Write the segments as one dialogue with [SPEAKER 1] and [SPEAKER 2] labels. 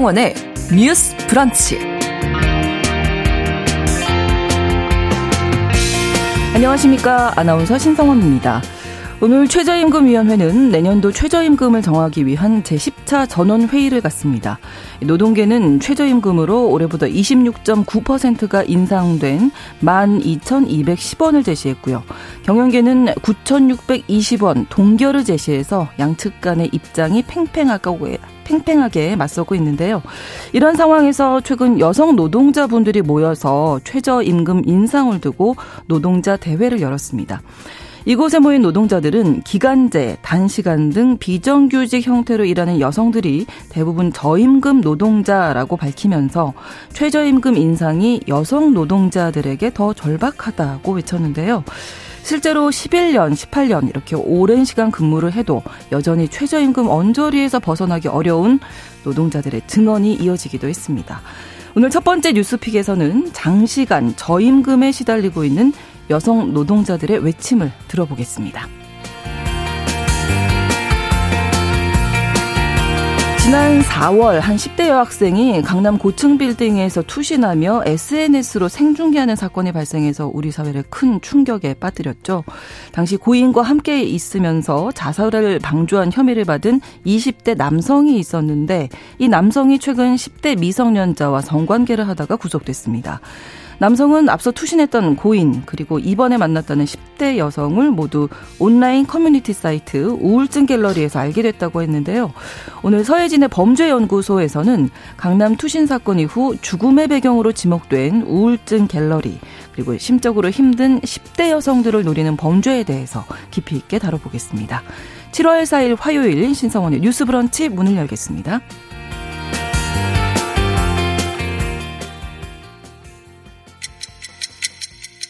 [SPEAKER 1] 신성원의 뉴스 브런치.
[SPEAKER 2] 안녕하십니까. 아나운서 신성원입니다. 오늘 최저임금위원회는 내년도 최저임금을 정하기 위한 제10차 전원회의를 갖습니다. 노동계는 최저임금으로 올해보다 26.9%가 인상된 12,210원을 제시했고요. 경영계는 9,620원 동결을 제시해서 양측 간의 입장이 팽팽하고 팽팽하게 맞서고 있는데요. 이런 상황에서 최근 여성 노동자분들이 모여서 최저임금 인상을 두고 노동자 대회를 열었습니다. 이곳에 모인 노동자들은 기간제, 단시간 등 비정규직 형태로 일하는 여성들이 대부분 저임금 노동자라고 밝히면서 최저임금 인상이 여성 노동자들에게 더 절박하다고 외쳤는데요. 실제로 11년, 18년 이렇게 오랜 시간 근무를 해도 여전히 최저임금 언저리에서 벗어나기 어려운 노동자들의 증언이 이어지기도 했습니다. 오늘 첫 번째 뉴스픽에서는 장시간 저임금에 시달리고 있는 여성 노동자들의 외침을 들어보겠습니다. 지난 4월 한 10대 여학생이 강남 고층 빌딩에서 투신하며 SNS로 생중계하는 사건이 발생해서 우리 사회를 큰 충격에 빠뜨렸죠. 당시 고인과 함께 있으면서 자살을 방조한 혐의를 받은 20대 남성이 있었는데 이 남성이 최근 10대 미성년자와 성관계를 하다가 구속됐습니다. 남성은 앞서 투신했던 고인 그리고 이번에 만났다는 10대 여성을 모두 온라인 커뮤니티 사이트 우울증 갤러리에서 알게 됐다고 했는데요. 오늘 서혜진의 범죄연구소에서는 강남 투신 사건 이후 죽음의 배경으로 지목된 우울증 갤러리 그리고 심적으로 힘든 10대 여성들을 노리는 범죄에 대해서 깊이 있게 다뤄보겠습니다. 7월 4일 화요일 신성원의 뉴스 브런치 문을 열겠습니다.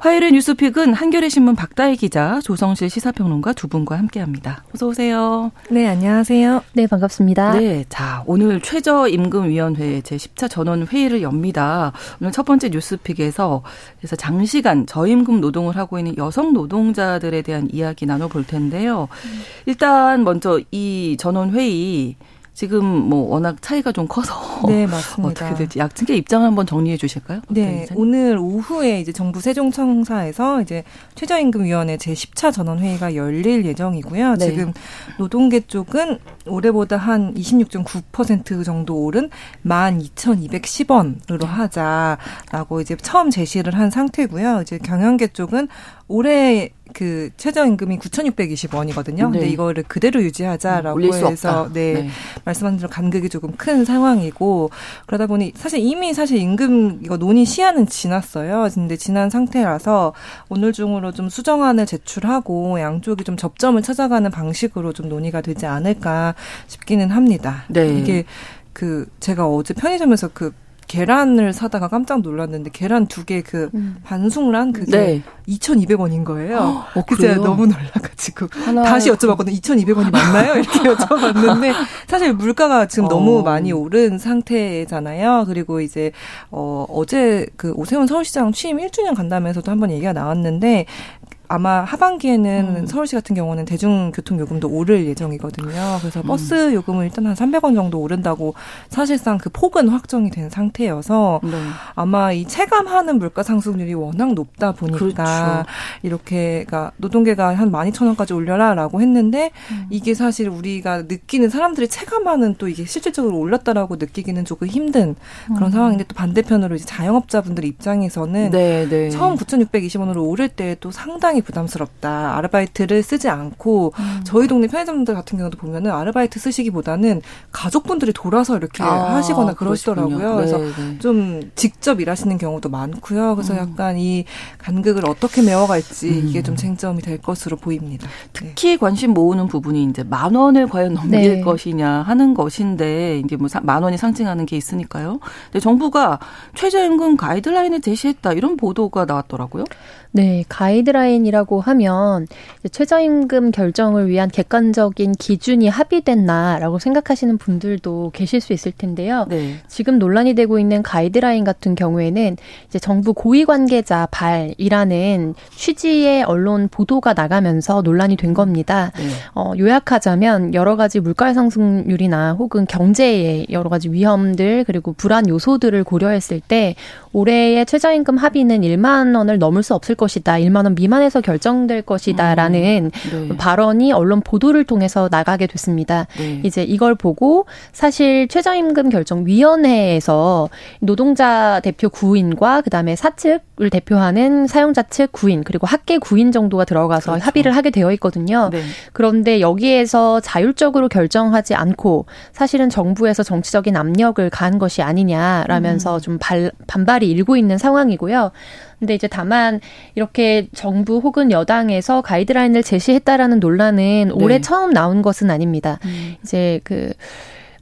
[SPEAKER 2] 화요일의 뉴스픽은 한겨레 신문 박다해 기자, 조성실 시사평론가 두 분과 함께합니다. 어서 오세요.
[SPEAKER 3] 네, 안녕하세요.
[SPEAKER 4] 네, 반갑습니다.
[SPEAKER 2] 네, 자 오늘 최저임금위원회 제 10차 전원 회의를 엽니다. 오늘 첫 번째 뉴스픽에서 그래서 장시간 저임금 노동을 하고 있는 여성 노동자들에 대한 이야기 나눠볼 텐데요. 일단 먼저 이 전원 회의 지금 뭐 워낙 차이가 좀 커서
[SPEAKER 3] 네 맞습니다.
[SPEAKER 2] 어떻게 될지 약측의 입장 한번 정리해 주실까요?
[SPEAKER 3] 네 오늘 오후에 이제 정부 세종청사에서 이제 최저임금위원회 제 10차 전원 회의가 열릴 예정이고요. 네. 지금 노동계 쪽은 올해보다 한 26.9% 정도 오른 12,210원으로 하자라고 이제 처음 제시를 한 상태고요. 이제 경영계 쪽은 올해 그 최저임금이 9,620원이거든요. 네. 근데 이거를 그대로 유지하자라고
[SPEAKER 2] 음,
[SPEAKER 3] 해서 네, 네. 말씀하신 대로 간극이 조금 큰 상황이고 그러다 보니 사실 이미 사실 임금 이거 논의 시한은 지났어요. 근데 지난 상태라서 오늘 중으로 좀 수정안을 제출하고 양쪽이 좀 접점을 찾아가는 방식으로 좀 논의가 되지 않을까 싶기는 합니다. 네. 이게 그 제가 어제 편의점에서 그 계란을 사다가 깜짝 놀랐는데 계란 두 개그 음. 반숙란 그게 네. 2,200원인 거예요. 어, 그래서 너무 놀라가지고 하나... 다시 여쭤봤거든요. 2,200원이 맞나요? 이렇게 여쭤봤는데 사실 물가가 지금 어. 너무 많이 오른 상태잖아요. 그리고 이제 어 어제 그 오세훈 서울시장 취임 1주년 간담회에서도 한번 얘기가 나왔는데 아마 하반기에는 음. 서울시 같은 경우는 대중교통 요금도 오를 예정이거든요. 그래서 음. 버스 요금은 일단 한 300원 정도 오른다고 사실상 그 폭은 확정이 된 상태여서 네. 아마 이 체감하는 물가 상승률이 워낙 높다 보니까 그렇죠. 이렇게 가 노동계가 한 12,000원까지 올려라라고 했는데 음. 이게 사실 우리가 느끼는 사람들이 체감하는 또 이게 실질적으로 올랐다라고 느끼기는 조금 힘든 그런 음. 상황인데 또 반대편으로 이제 자영업자분들 입장에서는 네, 네. 처음 9,620원으로 오를 때 또 상당히 굉장히 부담스럽다. 아르바이트를 쓰지 않고 음. 저희 동네 편의점들 같은 경우도 보면은 아르바이트 쓰시기보다는 가족분들이 돌아서 이렇게 아, 하시거나 그러시더라고요. 네, 그래서 네. 좀 직접 일하시는 경우도 많고요. 그래서 음. 약간 이 간극을 어떻게 메워갈지 음. 이게 좀 쟁점이 될 것으로 보입니다.
[SPEAKER 2] 특히 네. 관심 모으는 부분이 이제 만 원을 과연 넘길 네. 것이냐 하는 것인데 이게 뭐만 원이 상징하는 게 있으니까요. 근데 정부가 최저임금 가이드라인을 제시했다 이런 보도가 나왔더라고요.
[SPEAKER 4] 네, 가이드라인이라고 하면 최저임금 결정을 위한 객관적인 기준이 합의됐나라고 생각하시는 분들도 계실 수 있을 텐데요. 네. 지금 논란이 되고 있는 가이드라인 같은 경우에는 이제 정부 고위 관계자 발이라는 취지의 언론 보도가 나가면서 논란이 된 겁니다. 네. 어, 요약하자면 여러 가지 물가 상승률이나 혹은 경제의 여러 가지 위험들 그리고 불안 요소들을 고려했을 때 올해의 최저임금 합의는 1만 원을 넘을 수 없을 것이다. 1만 원 미만에서 결정될 것이다라는 음, 네. 발언이 언론 보도를 통해서 나가게 됐습니다. 네. 이제 이걸 보고 사실 최저임금 결정 위원회에서 노동자 대표 구인과 그다음에 사측을 대표하는 사용자 측 구인 그리고 학계 구인 정도가 들어가서 그렇죠. 합의를 하게 되어 있거든요. 네. 그런데 여기에서 자율적으로 결정하지 않고 사실은 정부에서 정치적인 압력을 가한 것이 아니냐라면서 음. 좀 발, 반발이 일고 있는 상황이고요. 근데 이제 다만 이렇게 정부 혹은 여당에서 가이드라인을 제시했다라는 논란은 올해 네. 처음 나온 것은 아닙니다. 음. 이제 그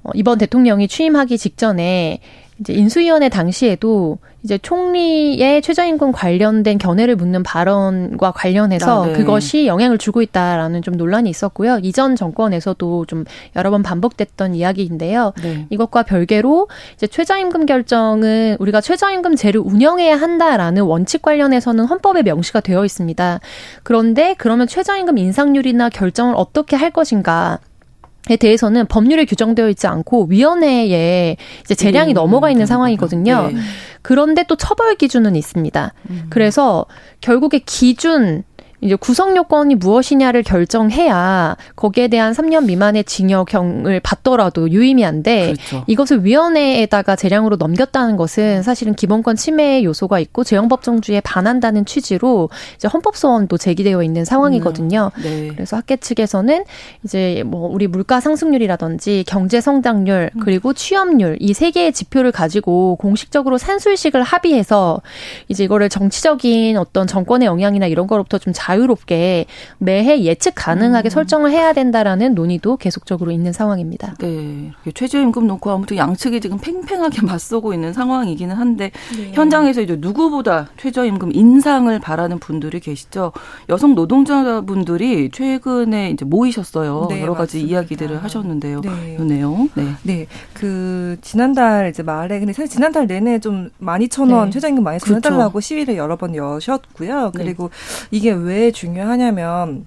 [SPEAKER 4] 어, 이번 대통령이 취임하기 직전에 이제 인수위원회 당시에도 이제 총리의 최저임금 관련된 견해를 묻는 발언과 관련해서 아, 네. 그것이 영향을 주고 있다라는 좀 논란이 있었고요. 이전 정권에서도 좀 여러 번 반복됐던 이야기인데요. 네. 이것과 별개로 이제 최저임금 결정은 우리가 최저임금제를 운영해야 한다라는 원칙 관련해서는 헌법에 명시가 되어 있습니다. 그런데 그러면 최저임금 인상률이나 결정을 어떻게 할 것인가 에 대해서는 법률에 규정되어 있지 않고 위원회에 이제 재량이 음, 넘어가 있는 상황이거든요. 네. 그런데 또 처벌 기준은 있습니다. 음. 그래서 결국에 기준 이제 구성 요건이 무엇이냐를 결정해야 거기에 대한 3년 미만의 징역형을 받더라도 유의미한데 그렇죠. 이것을 위원회에다가 재량으로 넘겼다는 것은 사실은 기본권 침해의 요소가 있고 재형법정주의에 반한다는 취지로 이제 헌법 소원도 제기되어 있는 상황이거든요. 음, 네. 그래서 학계 측에서는 이제 뭐 우리 물가 상승률이라든지 경제 성장률 음. 그리고 취업률 이 세 개의 지표를 가지고 공식적으로 산술식을 합의해서 이제 이거를 정치적인 어떤 정권의 영향이나 이런 거로부터 좀 자 유롭게 매해 예측 가능하게 음. 설정을 해야 된다라는 논의도 계속적으로 있는 상황입니다.
[SPEAKER 2] 네. 최저임금 놓고 아무튼 양측이 지금 팽팽하게 맞서고 있는 상황이기는 한데 네. 현장에서 이제 누구보다 최저임금 인상을 바라는 분들이 계시죠. 여성 노동자분들이 최근에 이제 모이셨어요. 네, 여러 가지 맞습니다. 이야기들을 하셨는데요. 네. 네요.
[SPEAKER 3] 네. 네. 그 지난달 이제 말에 근데 사실 지난달 내내 좀 12,000원 네. 최저임금 많이 전해달라고 그렇죠. 시위를 여러 번 여셨고요. 네. 그리고 이게 왜왜 중요하냐면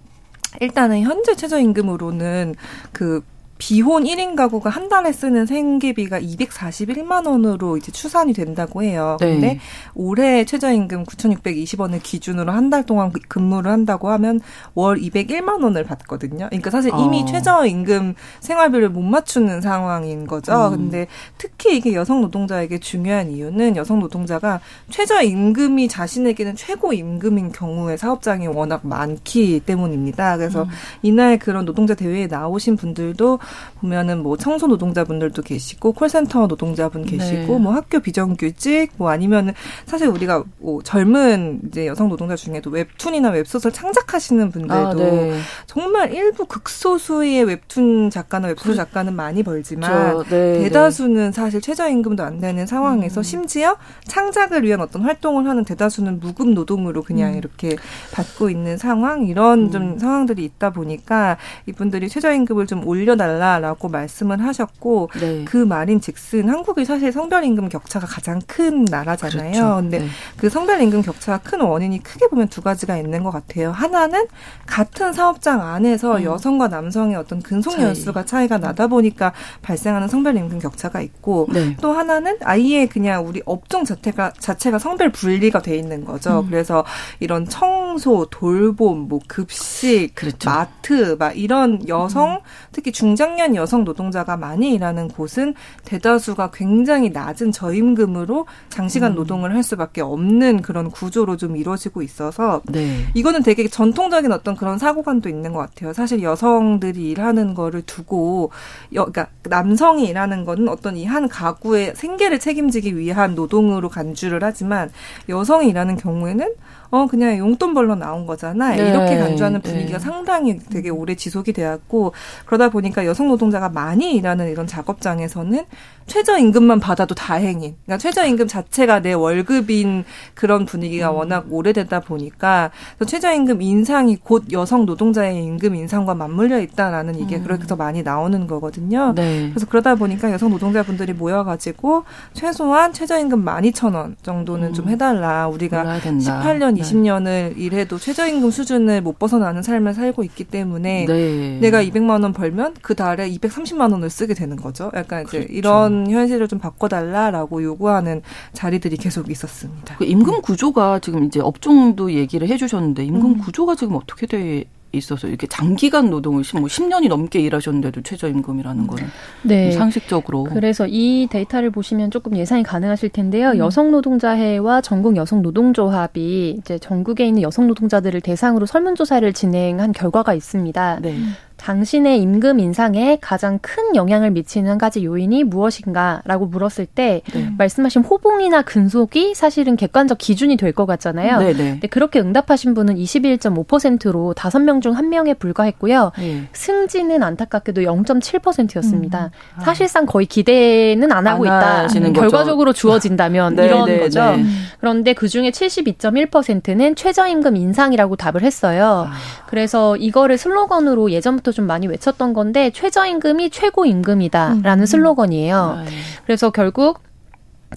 [SPEAKER 3] 일단은 현재 최저임금으로는 그 비혼 1인 가구가 한 달에 쓰는 생계비가 241만 원으로 이제 추산이 된다고 해요. 네. 근데 올해 최저임금 9,620원을 기준으로 한 달 동안 근무를 한다고 하면 월 201만 원을 받거든요. 그러니까 사실 이미 어. 최저임금 생활비를 못 맞추는 상황인 거죠. 음. 근데 특히 이게 여성 노동자에게 중요한 이유는 여성 노동자가 최저임금이 자신에게는 최고 임금인 경우에 사업장이 워낙 많기 때문입니다. 그래서 음. 이날 그런 노동자 대회에 나오신 분들도 보면은 뭐 청소 노동자분들도 계시고 콜센터 노동자분 계시고 네. 뭐 학교 비정규직 뭐 아니면은 사실 우리가 뭐 젊은 이제 여성 노동자 중에도 웹툰이나 웹소설 창작하시는 분들도 아, 네. 정말 일부 극소수의 웹툰 작가나 웹소설 작가는 많이 벌지만 네, 네, 대다수는 사실 최저임금도 안 되는 상황에서 음. 심지어 창작을 위한 어떤 활동을 하는 대다수는 무급 노동으로 그냥 음. 이렇게 받고 있는 상황 이런 음. 좀 상황들이 있다 보니까 이분들이 최저임금을 좀 올려달라 달라라고 말씀을 하셨고 네. 그 말인즉슨 한국이 사실 성별 임금 격차가 가장 큰 나라잖아요. 그렇죠. 근데 네. 그 성별 임금 격차가 큰 원인이 크게 보면 두 가지가 있는 것 같아요. 하나는 같은 사업장 안에서 음. 여성과 남성의 어떤 근속 연수가 차이가 나다 보니까 발생하는 성별 임금 격차가 있고 네. 또 하나는 아예 그냥 우리 업종 자체가 자체가 성별 분리가 돼 있는 거죠. 음. 그래서 이런 청소, 돌봄, 뭐 급식, 그렇죠. 마트 막 이런 여성 음. 특히 중장 중장년 여성 노동자가 많이 일하는 곳은 대다수가 굉장히 낮은 저임금으로 장시간 음. 노동을 할 수밖에 없는 그런 구조로 좀 이루어지고 있어서 네. 이거는 되게 전통적인 어떤 그런 사고관도 있는 것 같아요. 사실 여성들이 일하는 거를 두고 여, 그러니까 남성이 일하는 거는 어떤 이 한 가구의 생계를 책임지기 위한 노동으로 간주를 하지만 여성이 일하는 경우에는 어 그냥 용돈 벌러 나온 거잖아 네. 이렇게 간주하는 분위기가 네. 상당히 되게 오래 지속이 되었고 그러다 보니까 여성 노동자가 많이 일하는 이런 작업장에서는 최저임금만 받아도 다행인 그러니까 최저임금 자체가 내 월급인 그런 분위기가 음. 워낙 오래되다 보니까 최저임금 인상이 곧 여성 노동자의 임금 인상과 맞물려 있다라는 이게 음. 그렇게 더 많이 나오는 거거든요. 네. 그래서 그러다 보니까 여성 노동자분들이 모여가지고 최소한 최저임금 만 이천 원 정도는 음. 좀 해달라 우리가 18년 20년을 일해도 최저임금 수준을 못 벗어나는 삶을 살고 있기 때문에 네. 내가 200만 원 벌면 그 달에 230만 원을 쓰게 되는 거죠. 약간 이제 그렇죠. 이런 현실을 좀 바꿔달라라고 요구하는 자리들이 계속 있었습니다.
[SPEAKER 2] 그 임금 구조가 지금 이제 업종도 얘기를 해주셨는데 임금 음. 구조가 지금 어떻게 돼 있어서 이렇게 장기간 노동을 뭐 10년이 넘게 일하셨는데도 최저임금이라는 거는 네. 상식적으로
[SPEAKER 4] 그래서 이 데이터를 보시면 조금 예상이 가능하실 텐데요. 음. 여성 노동자회와 전국 여성 노동조합이 이제 전국에 있는 여성 노동자들을 대상으로 설문조사를 진행한 결과가 있습니다. 네. 당신의 임금 인상에 가장 큰 영향을 미치는 한 가지 요인이 무엇인가라고 물었을 때 네. 말씀하신 호봉이나 근속이 사실은 객관적 기준이 될 것 같잖아요. 네, 네. 근데 그렇게 응답하신 분은 21.5%로 5명 중 1명에 불과했고요. 네. 승진은 안타깝게도 0.7%였습니다. 음. 아. 사실상 거의 기대는 안 하고 안 있다. 결과적으로 주어진다면 네, 이런 네, 거죠. 네. 그런데 그중에 72.1%는 최저임금 인상이라고 답을 했어요. 아. 그래서 이거를 슬로건으로 예전부터 때부터 좀 많이 외쳤던 건데 최저임금이 최고 임금이다라는 음. 슬로건이에요. 아, 예. 그래서 결국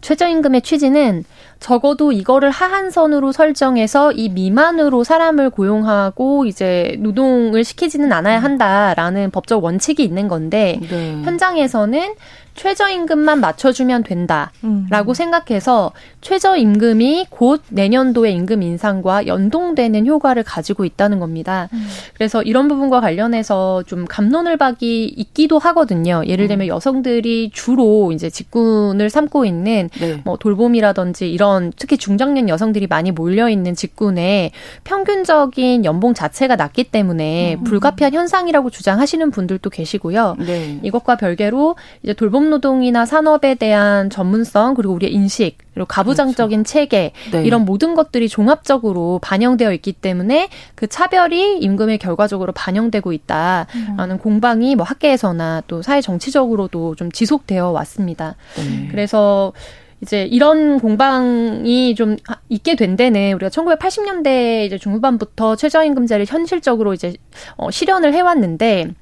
[SPEAKER 4] 최저임금의 취지는 적어도 이거를 하한선으로 설정해서 이 미만으로 사람을 고용하고 이제 노동을 시키지는 않아야 한다라는 법적 원칙이 있는 건데 네. 현장에서는 최저임금만 맞춰주면 된다라고 음. 생각해서 최저임금이 곧 내년도의 임금 인상과 연동되는 효과를 가지고 있다는 겁니다. 음. 그래서 이런 부분과 관련해서 좀 감론을 박이 있기도 하거든요. 예를 들면 음. 여성들이 주로 이제 직군을 삼고 있는 네. 뭐 돌봄이라든지 이런 특히 중장년 여성들이 많이 몰려 있는 직군에 평균적인 연봉 자체가 낮기 때문에 음. 불가피한 현상이라고 주장하시는 분들도 계시고요. 네. 이것과 별개로 이제 돌봄 노동이나 산업에 대한 전문성 그리고 우리의 인식 그리고 가부장적인 그렇죠. 체계 네. 이런 모든 것들이 종합적으로 반영되어 있기 때문에 그 차별이 임금에 결과적으로 반영되고 있다라는 음. 공방이 뭐 학계에서나 또 사회 정치적으로도 좀 지속되어 왔습니다. 네. 그래서 이제 이런 공방이 좀 있게 된 데는 우리가 1980년대 이제 중후반부터 최저임금제를 현실적으로 이제 어, 실현을 해왔는데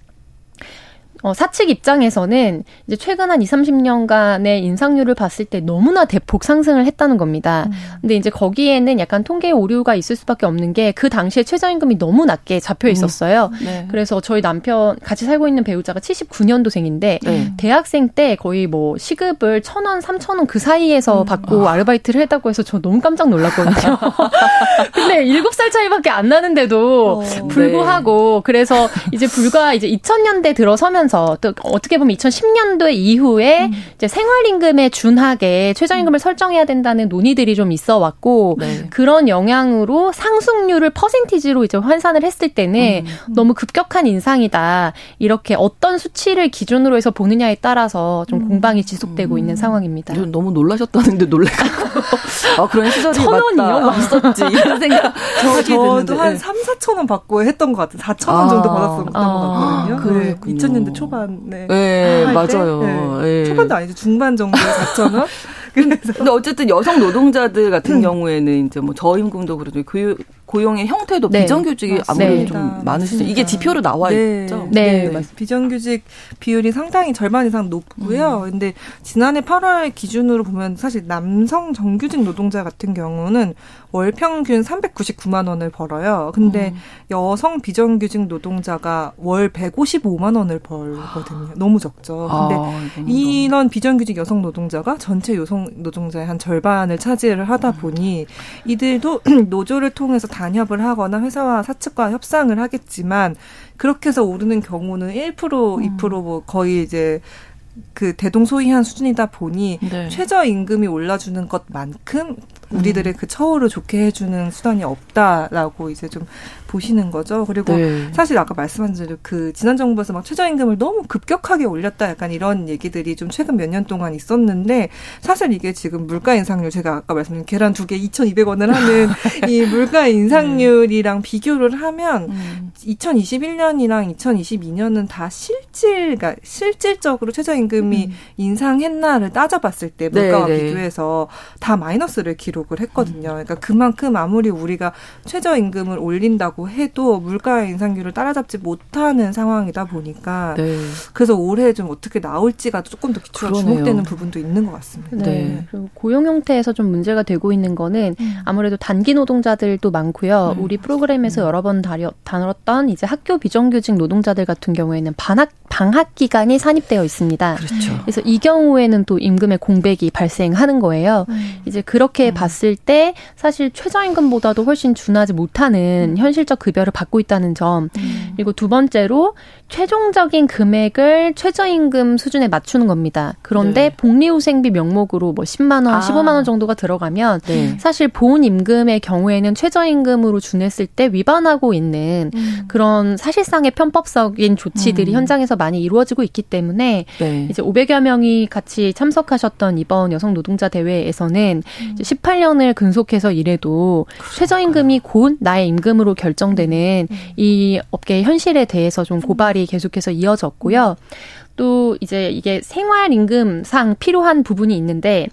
[SPEAKER 4] 어, 사측 입장에서는 이제 최근 한 2, 30년간의 인상률을 봤을 때 너무나 대폭 상승을 했다는 겁니다. 음. 근데 이제 거기에는 약간 통계 오류가 있을 수밖에 없는 게 그 당시에 최저임금이 너무 낮게 잡혀 음. 있었어요. 음. 네. 그래서 저희 남편 같이 살고 있는 배우자가 79년도생인데 네. 대학생 때 거의 뭐 시급을 1,000원, 3,000원 그 사이에서 음. 받고 아. 아르바이트를 했다고 해서 저 너무 깜짝 놀랐거든요. 근데 7살 차이밖에 안 나는데도 어, 불구하고 네. 그래서 이제 불과 이제 2000년대 들어서면서 하면서 또 어떻게 보면 2010년도 이후에 음. 이제 생활임금에 준하게 최저임금을 음. 설정해야 된다는 논의들이 좀 있어 왔고 네. 그런 영향으로 상승률을 퍼센티지로 이제 환산을 했을 때는 음. 너무 급격한 인상이다. 이렇게 어떤 수치를 기준으로 해서 보느냐에 따라서 좀 음. 공방이 지속되고 있는 음. 상황입니다.
[SPEAKER 2] 너무 놀라셨다는데 놀래고 아, 그런 시절이 천 원이요? 없었지. 이런 생각
[SPEAKER 3] 저, 저도 한 3, 4천 원 받고 했던 것 같아요. 4천 원 정도 받았었던 아, 것 같거든요. 네. 2000년대 초 반에.
[SPEAKER 2] 네, 맞아요.
[SPEAKER 3] 네. 네. 초반도 아니죠. 중반 정도에 4천 원.
[SPEAKER 2] 그래서 근데 어쨌든 여성 노동자들 같은 음. 경우에는 이제 뭐 저임금도 그렇죠. 그 고용의 형태도 네. 비정규직이 아무래도 네. 좀 많으시죠. 이게 지표로 나와 네. 있죠.
[SPEAKER 3] 네, 네. 비정규직 비율이 상당히 절반 이상 높고요. 음. 근데 지난해 8월 기준으로 보면 사실 남성 정규직 노동자 같은 경우는 월 평균 399만 원을 벌어요. 근데 음. 여성 비정규직 노동자가 월 155만 원을 벌거든요. 너무 적죠. 근데 아, 이런 비정규직 여성 노동자가 전체 여성 노동자의 한 절반을 차지를 하다 보니 이들도 노조를 통해서 단협을 하거나 회사와 사측과 협상을 하겠지만 그렇게 해서 오르는 경우는 1% 2%뭐 거의 이제 그 대동소이한 수준이다 보니 네. 최저 임금이 올라주는 것만큼 우리들의 음. 그 처우를 좋게 해주는 수단이 없다라고 이제 좀 보시는 거죠. 그리고 네. 사실 아까 말씀한 대로 그 지난 정부에서 막 최저임금을 너무 급격하게 올렸다 약간 이런 얘기들이 좀 최근 몇 년 동안 있었는데 사실 이게 지금 물가 인상률 제가 아까 말씀드린 계란 두 개 2,200원을 하는 이 물가 인상률이랑 음. 비교를 하면 음. 2021년이랑 2022년은 다 실질 그러니까 실질적으로 최저임금이 음. 인상했나를 따져봤을 때 물가와 네, 네. 비교해서 다 마이너스를 기록 을 했거든요. 그러니까 그만큼 아무리 우리가 최저임금을 올린다고 해도 물가 인상률을 따라잡지 못하는 상황이다 보니까 네. 그래서 올해 좀 어떻게 나올지가 조금 더 기초가 그러네요. 주목되는 부분도 있는 것 같습니다. 네.
[SPEAKER 4] 네. 그리고 고용 형태에서 좀 문제가 되고 있는 거는 음. 아무래도 단기 노동자들도 많고요. 음. 우리 프로그램에서 음. 여러 번 다뤘던 이제 학교 비정규직 노동자들 같은 경우에는 반학 방학 기간이 산입되어 있습니다. 그렇죠. 그래서 이 경우에는 또 임금의 공백이 발생하는 거예요. 음. 이제 그렇게 음. 봤을 때 사실 최저임금보다도 훨씬 준하지 못하는 음. 현실적 급여를 받고 있다는 점. 음. 그리고 두 번째로 최종적인 금액을 최저임금 수준에 맞추는 겁니다. 그런데 네. 복리후생비 명목으로 뭐 10만 원, 아. 15만 원 정도가 들어가면 네. 사실 보훈 임금의 경우에는 최저임금으로 준했을 때 위반하고 있는 음. 그런 사실상의 편법적인 조치들이 음. 현장에서 많이 이루어지고 있기 때문에 네. 이제 500여 명이 같이 참석하셨던 이번 여성 노동자 대회에서는 음. 이제 18년을 근속해서 일해도 그러니까요. 최저임금이 곧 나의 임금으로 결정되는 음. 이 업계의 현실에 대해서 좀 고발이 계속해서 이어졌고요. 또 이제 이게 생활 임금상 필요한 부분이 있는데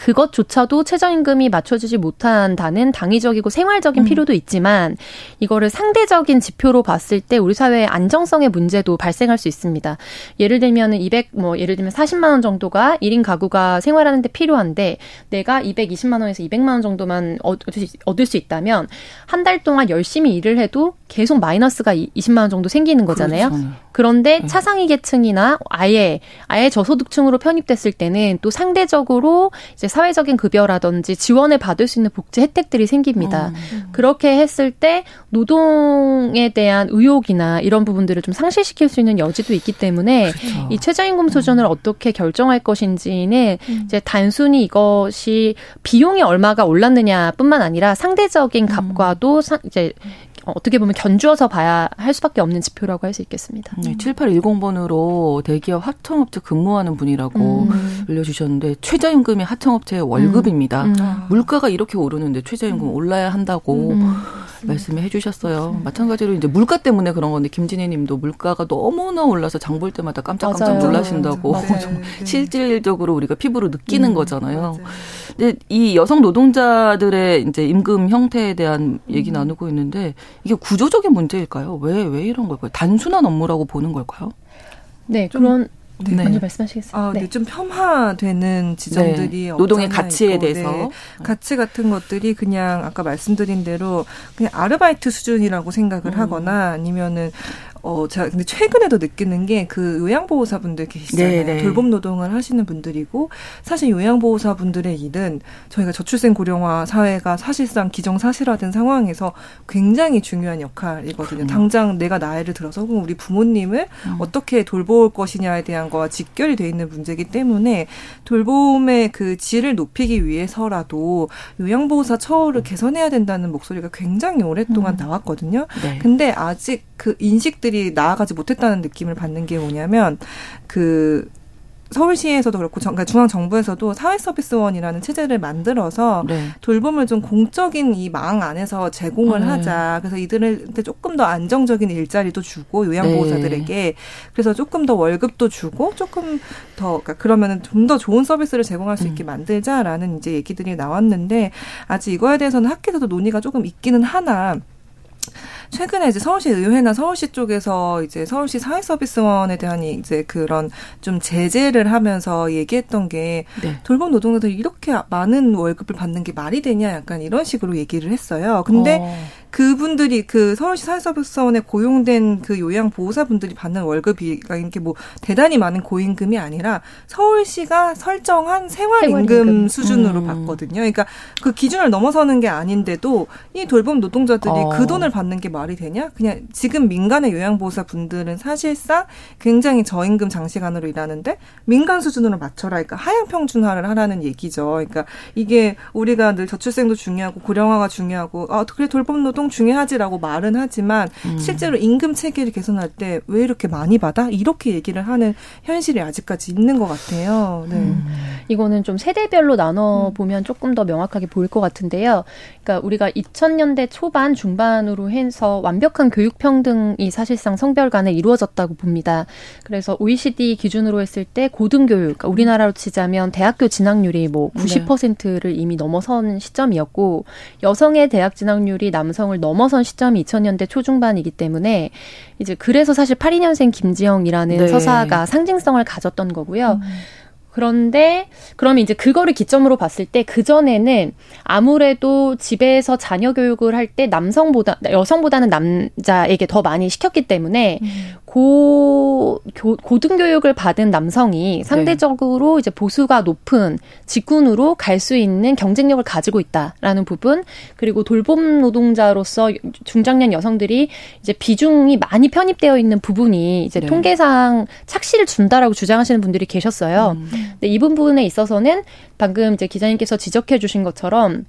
[SPEAKER 4] 그것조차도 최저임금이 맞춰주지 못한다는 당위적이고 생활적인 음. 필요도 있지만 이거를 상대적인 지표로 봤을 때 우리 사회의 안정성의 문제도 발생할 수 있습니다. 예를 들면 200, 뭐, 예를 들면 40만 원 정도가 1인 가구가 생활하는데 필요한데 내가 220만 원에서 200만 원 정도만 얻을 수 있다면 한 달 동안 열심히 일을 해도 계속 마이너스가 20만 원 정도 생기는 거잖아요. 그렇죠. 그런데 네. 차상위 계층이나 아예 아예 저소득층으로 편입됐을 때는 또 상대적으로 이제 사회적인 급여라든지 지원을 받을 수 있는 복지 혜택들이 생깁니다. 어. 그렇게 했을 때 노동에 대한 의욕이나 이런 부분들을 좀 상실시킬 수 있는 여지도 있기 때문에 그렇죠. 이 최저임금 수준을 음. 어떻게 결정할 것인지는 음. 이제 단순히 이것이 비용이 얼마가 올랐느냐뿐만 아니라 상대적인 음. 값과도 음. 이제 어떻게 보면 견주어서 봐야 할 수밖에 없는 지표라고 할 수 있겠습니다.
[SPEAKER 2] 네, 7810번으로 대기업 하청업체 근무하는 분이라고 음. 올려주셨는데 최저임금이 하청업체의 월급입니다. 음. 음. 물가가 이렇게 오르는데 최저임금 음. 올라야 한다고 음. 말씀해 주셨어요. 음. 마찬가지로 이제 물가 때문에 그런 건데 김진애 님도 물가가 너무나 올라서 장 볼 때마다 깜짝깜짝 맞아요. 놀라신다고 네, 네. 실질적으로 우리가 피부로 느끼는 거잖아요. 맞아요. 근데 이 여성 노동자들의 이제 임금 형태에 대한 얘기 나누고 있는데 이게 구조적인 문제일까요? 왜, 왜 이런 걸까요? 단순한 업무라고 보는 걸까요?
[SPEAKER 4] 네, 그런 네. 먼저 말씀하시겠어요?
[SPEAKER 3] 아, 네. 좀 폄하되는 지점들이 네.
[SPEAKER 2] 노동의 가치에 있고, 대해서 네.
[SPEAKER 3] 가치 같은 것들이 그냥 아까 말씀드린 대로 그냥 아르바이트 수준이라고 생각을 음. 하거나 아니면은 어, 제가 근데 최근에도 느끼는 게 그 요양보호사분들 계시잖아요. 네네. 돌봄 노동을 하시는 분들이고 사실 요양보호사분들의 일은 저희가 저출생 고령화 사회가 사실상 기정사실화된 상황에서 굉장히 중요한 역할이거든요. 음. 당장 내가 나이를 들어서 혹은 우리 부모님을 음. 어떻게 돌볼 것이냐에 대한 거와 직결이 돼 있는 문제이기 때문에 돌봄의 그 질을 높이기 위해서라도 요양보호사 처우를 개선해야 된다는 목소리가 굉장히 오랫동안 음. 나왔거든요. 네. 근데 아직 그 인식들이 나아가지 못했다는 느낌을 받는 게 뭐냐면 그 서울시에서도 그렇고 그러니까 중앙 정부에서도 사회 서비스원이라는 체제를 만들어서 네. 돌봄을 좀 공적인 이 망 안에서 제공을 네. 하자. 그래서 이들한테 조금 더 안정적인 일자리도 주고 요양보호사들에게 네. 그래서 조금 더 월급도 주고 조금 더 그러니까 그러면은 좀 더 좋은 서비스를 제공할 수 있게 음. 만들자라는 이제 얘기들이 나왔는데 아직 이거에 대해서는 학계에서도 논의가 조금 있기는 하나 최근에 이제 서울시 의회나 서울시 쪽에서 이제 서울시 사회서비스원에 대한 이제 그런 좀 제재를 하면서 얘기했던 게 네. 돌봄 노동자들이 이렇게 많은 월급을 받는 게 말이 되냐 약간 이런 식으로 얘기를 했어요. 근데 어. 그분들이 그 서울시 사회서비스원에 고용된 그 요양 보호사분들이 받는 월급이 이렇게 뭐 대단히 많은 고임금이 아니라 서울시가 설정한 생활임금, 생활 임금. 수준으로 음. 받거든요. 그러니까 그 기준을 넘어서는 게 아닌데도 이 돌봄 노동자들이 어. 그 돈을 받는 게 말이 되냐? 그냥 지금 민간의 요양 보호사 분들은 사실상 굉장히 저임금 장시간으로 일하는데 민간 수준으로 맞춰라. 그러니까 하향 평준화를 하라는 얘기죠. 그러니까 이게 우리가 늘 저출생도 중요하고 고령화가 중요하고 아 그래 돌봄 노동 중요하지라고 말은 하지만 음. 실제로 임금 체계를 개선할 때 왜 이렇게 많이 받아? 이렇게 얘기를 하는 현실이 아직까지 있는 것 같아요. 네. 음.
[SPEAKER 4] 이거는 좀 세대별로 나눠 음. 보면 조금 더 명확하게 보일 것 같은데요. 그러니까 우리가 2000년대 초반 중반으로 해서 완벽한 교육 평등이 사실상 성별 간에 이루어졌다고 봅니다. 그래서 OECD 기준으로 했을 때 고등교육, 그러니까 우리나라로 치자면 대학교 진학률이 뭐 90%를 이미 넘어선 시점이었고 여성의 대학 진학률이 남성 을 넘어선 시점이 2000년대 초중반이기 때문에 이제 그래서 사실 82년생 김지영이라는 네. 서사가 상징성을 가졌던 거고요. 음. 그런데 그러면 이제 그거를 기점으로 봤을 때 그전에는 아무래도 집에서 자녀 교육을 할 때 남성보다 여성보다는 남자에게 더 많이 시켰기 때문에 음. 고 교, 고등교육을 받은 남성이 네. 상대적으로 네. 이제 보수가 높은 직군으로 갈 수 있는 경쟁력을 가지고 있다라는 부분 그리고 돌봄 노동자로서 중장년 여성들이 이제 비중이 많이 편입되어 있는 부분이 이제 네. 통계상 착시를 준다라고 주장하시는 분들이 계셨어요. 음. 근데 이 부분에 있어서는 방금 이제 기자님께서 지적해 주신 것처럼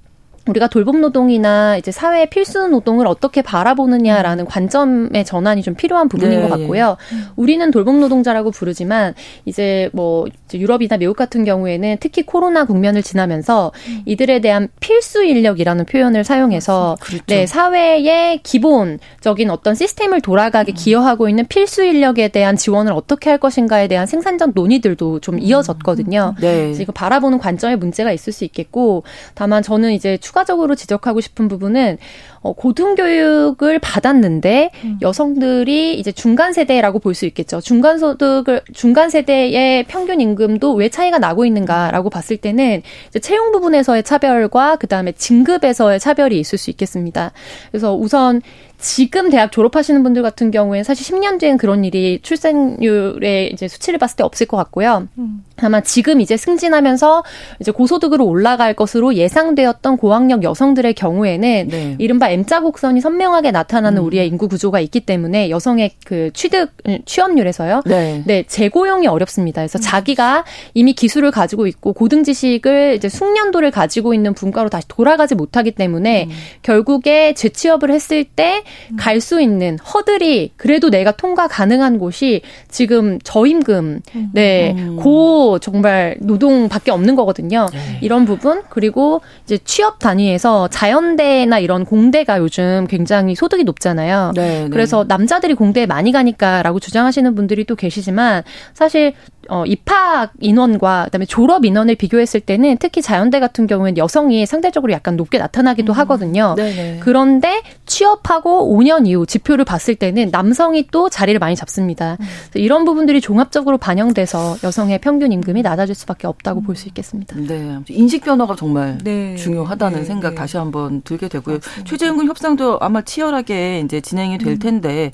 [SPEAKER 4] 우리가 돌봄 노동이나 이제 사회 필수 노동을 어떻게 바라보느냐라는 관점의 전환이 좀 필요한 부분인 네. 것 같고요. 우리는 돌봄 노동자라고 부르지만 이제 뭐 유럽이나 미국 같은 경우에는 특히 코로나 국면을 지나면서 이들에 대한 필수 인력이라는 표현을 사용해서 그렇죠. 네, 사회의 기본적인 어떤 시스템을 돌아가게 기여하고 있는 필수 인력에 대한 지원을 어떻게 할 것인가에 대한 생산적 논의들도 좀 이어졌거든요. 네. 이거 바라보는 관점에 문제가 있을 수 있겠고 다만 저는 이제 추가적으로 지적하고 싶은 부분은 어, 고등교육을 받았는데 음. 여성들이 이제 중간 세대라고 볼 수 있겠죠. 중간 소득을 중간 세대의 평균 임금도 왜 차이가 나고 있는가라고 봤을 때는 채용 부분에서의 차별과 그다음에 진급에서의 차별이 있을 수 있겠습니다. 그래서 우선 지금 대학 졸업하시는 분들 같은 경우에는 사실 10년 뒤엔 그런 일이 출생률의 이제 수치를 봤을 때 없을 것 같고요. 음. 다만 지금 이제 승진하면서 이제 고소득으로 올라갈 것으로 예상되었던 고학력 여성들의 경우에는 네. 이른바 M자 곡선이 선명하게 나타나는 음. 우리의 인구 구조가 있기 때문에 여성의 그 취득 취업률에서요. 네. 네 재고용이 어렵습니다. 그래서 음. 자기가 이미 기술을 가지고 있고 고등 지식을 이제 숙련도를 가지고 있는 분과로 다시 돌아가지 못하기 때문에 음. 결국에 재취업을 했을 때 갈 수 있는 허들이 그래도 내가 통과 가능한 곳이 지금 저임금, 음. 네, 음. 고 정말 노동밖에 없는 거거든요. 네. 이런 부분 그리고 이제 취업 단위에서 자연대나 이런 공대 가 요즘 굉장히 소득이 높잖아요. 네, 네. 그래서 남자들이 공대에 많이 가니까라고 주장하시는 분들이 또 계시지만 사실 어, 입학 인원과 그다음에 졸업 인원을 비교했을 때는 특히 자연대 같은 경우에는 여성이 상대적으로 약간 높게 나타나기도 음. 하거든요. 네네. 그런데 취업하고 5년 이후 지표를 봤을 때는 남성이 또 자리를 많이 잡습니다. 음. 이런 부분들이 종합적으로 반영돼서 여성의 평균 임금이 낮아질 수밖에 없다고 음. 볼수 있겠습니다.
[SPEAKER 2] 네, 인식 변화가 정말 네. 중요하다는 네. 생각 네. 다시 한번 들게 되고요. 맞습니다. 최저임금 협상도 아마 치열하게 이제 진행이 될 음. 텐데.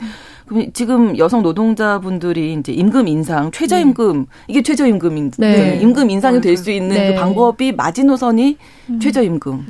[SPEAKER 2] 음. 지금 여성 노동자분들이 이제 임금 인상, 최저임금 네. 이게 최저임금인 네. 네. 임금 인상이 될 수 있는 네. 그 방법이 마지노선이 음. 최저임금.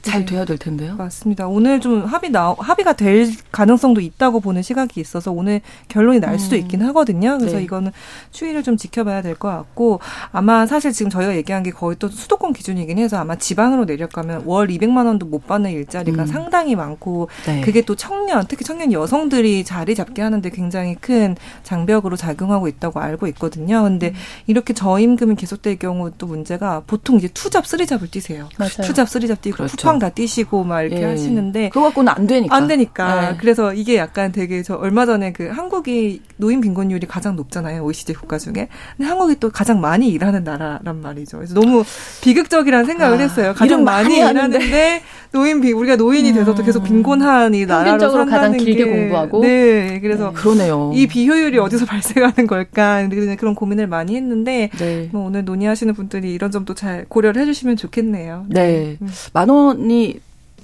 [SPEAKER 2] 네. 잘 네. 돼야 될 텐데요.
[SPEAKER 3] 맞습니다. 오늘 좀 합의 나 합의가 될 가능성도 있다고 보는 시각이 있어서 오늘 결론이 날 수도 음. 있긴 하거든요. 그래서 네. 이거는 추이를 좀 지켜봐야 될 것 같고 아마 사실 지금 저희가 얘기한 게 거의 또 수도권 기준이긴 해서 아마 지방으로 내려가면 월 200만 원도 못 받는 일자리가 음. 상당히 많고 네. 그게 또 청년 특히 청년 여성들이 자리 잡게 하는데 굉장히 큰 장벽으로 작용하고 있다고 알고 있거든요. 근데 음. 이렇게 저임금이 계속될 경우 또 문제가 보통 이제 투잡 쓰리잡을 뛰세요. 맞아요. 투잡 쓰리잡 뛰고 그렇죠. 쿠팡 다 뛰시고 막 이렇게 예. 하시는데
[SPEAKER 2] 그거 갖고는 안 되니까.
[SPEAKER 3] 안 되니까. 예. 그래서 이게 약간 되게 저 얼마 전에 그 한국이 노인 빈곤율이 가장 높잖아요. OECD 국가 중에. 근데 한국이 또 가장 많이 일하는 나라란 말이죠. 그래서 너무 비극적이라는 생각을 아, 했어요. 가장 많이 일하는데 노인 비 우리가 노인이 돼서도 계속 음. 빈곤한 이 나라로 산다는
[SPEAKER 4] 가장 길게 게. 공부하고.
[SPEAKER 3] 네. 그래서 네. 그러네요. 이 비효율이 어디서 발생하는 걸까? 그런 고민을 많이 했는데 네. 뭐 오늘 논의하시는 분들이 이런 점도 잘 고려를 해주시면 좋겠네요.
[SPEAKER 2] 네. 음. 만원 이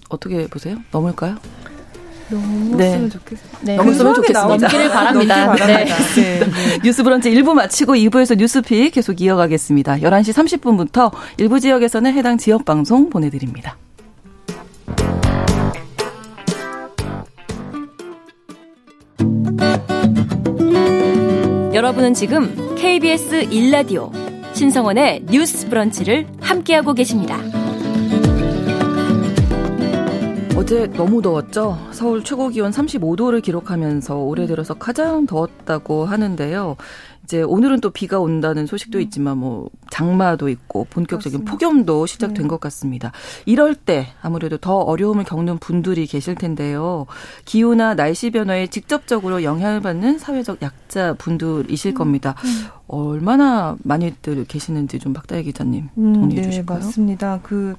[SPEAKER 2] 어떻게 보세요? 넘을까요?
[SPEAKER 3] 넘었으면 네. 좋겠어요. 네.
[SPEAKER 2] 넘었으면 좋겠습니다.
[SPEAKER 4] 넘기를 바랍니다. 네.
[SPEAKER 2] 네. 뉴스 브런치 1부 마치고 2부에서 뉴스픽 계속 이어가겠습니다. 11시 30분부터 일부 지역에서는 해당 지역 방송 보내드립니다.
[SPEAKER 1] 여러분은 지금 KBS 1라디오 신성원의 뉴스 브런치를 함께하고 계십니다.
[SPEAKER 2] 어제 너무 더웠죠? 서울 최고 기온 35도를 기록하면서 올해 들어서 가장 더웠다고 하는데요. 이제 오늘은 또 비가 온다는 소식도 있지만 뭐 장마도 있고 본격적인 그렇습니다. 폭염도 시작된 네. 것 같습니다. 이럴 때 아무래도 더 어려움을 겪는 분들이 계실 텐데요. 기후나 날씨 변화에 직접적으로 영향을 받는 사회적 약자 분들이실 음. 겁니다. 음. 얼마나 많이들 계시는지 좀 박다혜 기자님 음, 정리해 음, 네, 주실까요?
[SPEAKER 3] 맞습니다. 그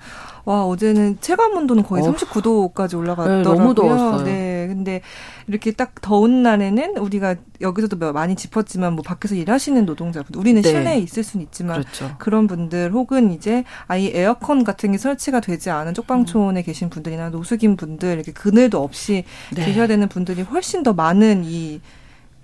[SPEAKER 3] 와 어제는 체감 온도는 거의 어. 39도까지 올라갔더라고요. 네,
[SPEAKER 2] 너무 더웠어요.
[SPEAKER 3] 네, 근데 이렇게 딱 더운 날에는 우리가 여기서도 많이 짚었지만 뭐 밖에서 일하시는 노동자분들 우리는 네. 실내에 있을 수는 있지만 그렇죠. 그런 분들 혹은 이제 아예 에어컨 같은 게 설치가 되지 않은 쪽방촌에 음. 계신 분들이나 노숙인 분들 이렇게 그늘도 없이 네. 계셔야 되는 분들이 훨씬 더 많은 이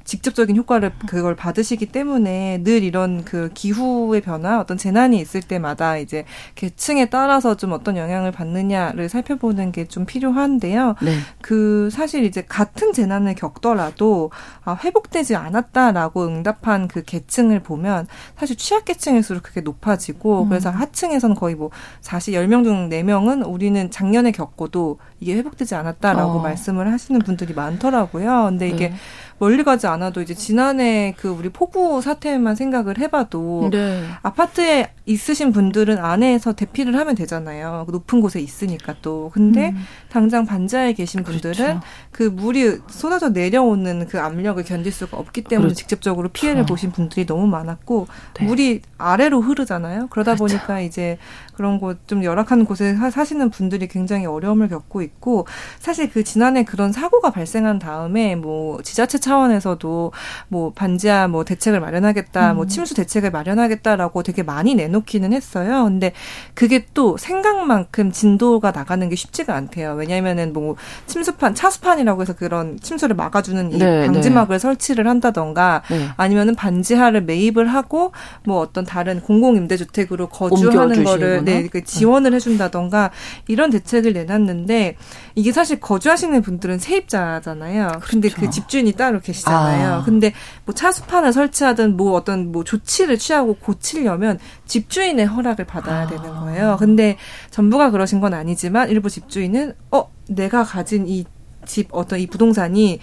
[SPEAKER 3] 직접적인 효과를 그걸 받으시기 때문에 늘 이런 그 기후의 변화, 어떤 재난이 있을 때마다 이제 계층에 따라서 좀 어떤 영향을 받느냐를 살펴보는 게 좀 필요한데요. 네. 그 사실 이제 같은 재난을 겪더라도 아, 회복되지 않았다라고 응답한 그 계층을 보면 사실 취약계층일수록 그게 높아지고 음. 그래서 하층에서는 거의 뭐 사실 10명 중 4명은 우리는 작년에 겪고도 이게 회복되지 않았다라고 어. 말씀을 하시는 분들이 많더라고요. 근데 이게 네. 멀리 가지 않아도 이제 지난해 그 우리 폭우 사태만 생각을 해봐도 네. 아파트에 있으신 분들은 안에서 대피를 하면 되잖아요. 그 높은 곳에 있으니까 또. 근데 음. 당장 반지하에 계신 분들은 그렇죠. 그 물이 쏟아져 내려오는 그 압력을 견딜 수가 없기 때문에 그렇죠. 직접적으로 피해를 보신 분들이 너무 많았고 네. 물이 아래로 흐르잖아요. 그러다 그렇죠. 보니까 이제 그런 곳 좀 열악한 곳에 사시는 분들이 굉장히 어려움을 겪고 있고 사실 그 지난해 그런 사고가 발생한 다음에 뭐 지자체 차원에서도 뭐 반지하 뭐 대책을 마련하겠다, 뭐 음. 뭐 침수 대책을 마련하겠다라고 되게 많이 내놓기는 했어요. 근데 그게 또 생각만큼 진도가 나가는 게 쉽지가 않대요. 왜냐하면은 뭐 침수판, 차수판이라고 해서 그런 침수를 막아주는 이 네, 방지막을 네. 설치를 한다던가 네. 아니면은 반지하를 매입을 하고 뭐 어떤 다른 공공임대주택으로 거주하는 거를 네, 그 지원을 해준다던가 이런 대책을 내놨는데 이게 사실 거주하시는 분들은 세입자잖아요. 근데 그 그렇죠. 그 집주인이 따로 계시잖아요. 아. 근데 뭐 차수판을 설치하든 뭐 어떤 뭐 조치를 취하고 고치려면 집주인의 허락을 받아야 아. 되는 거예요. 근데 전부가 그러신 건 아니지만 일부 집주인은 어 내가 가진 이 집 어떤 이 부동산이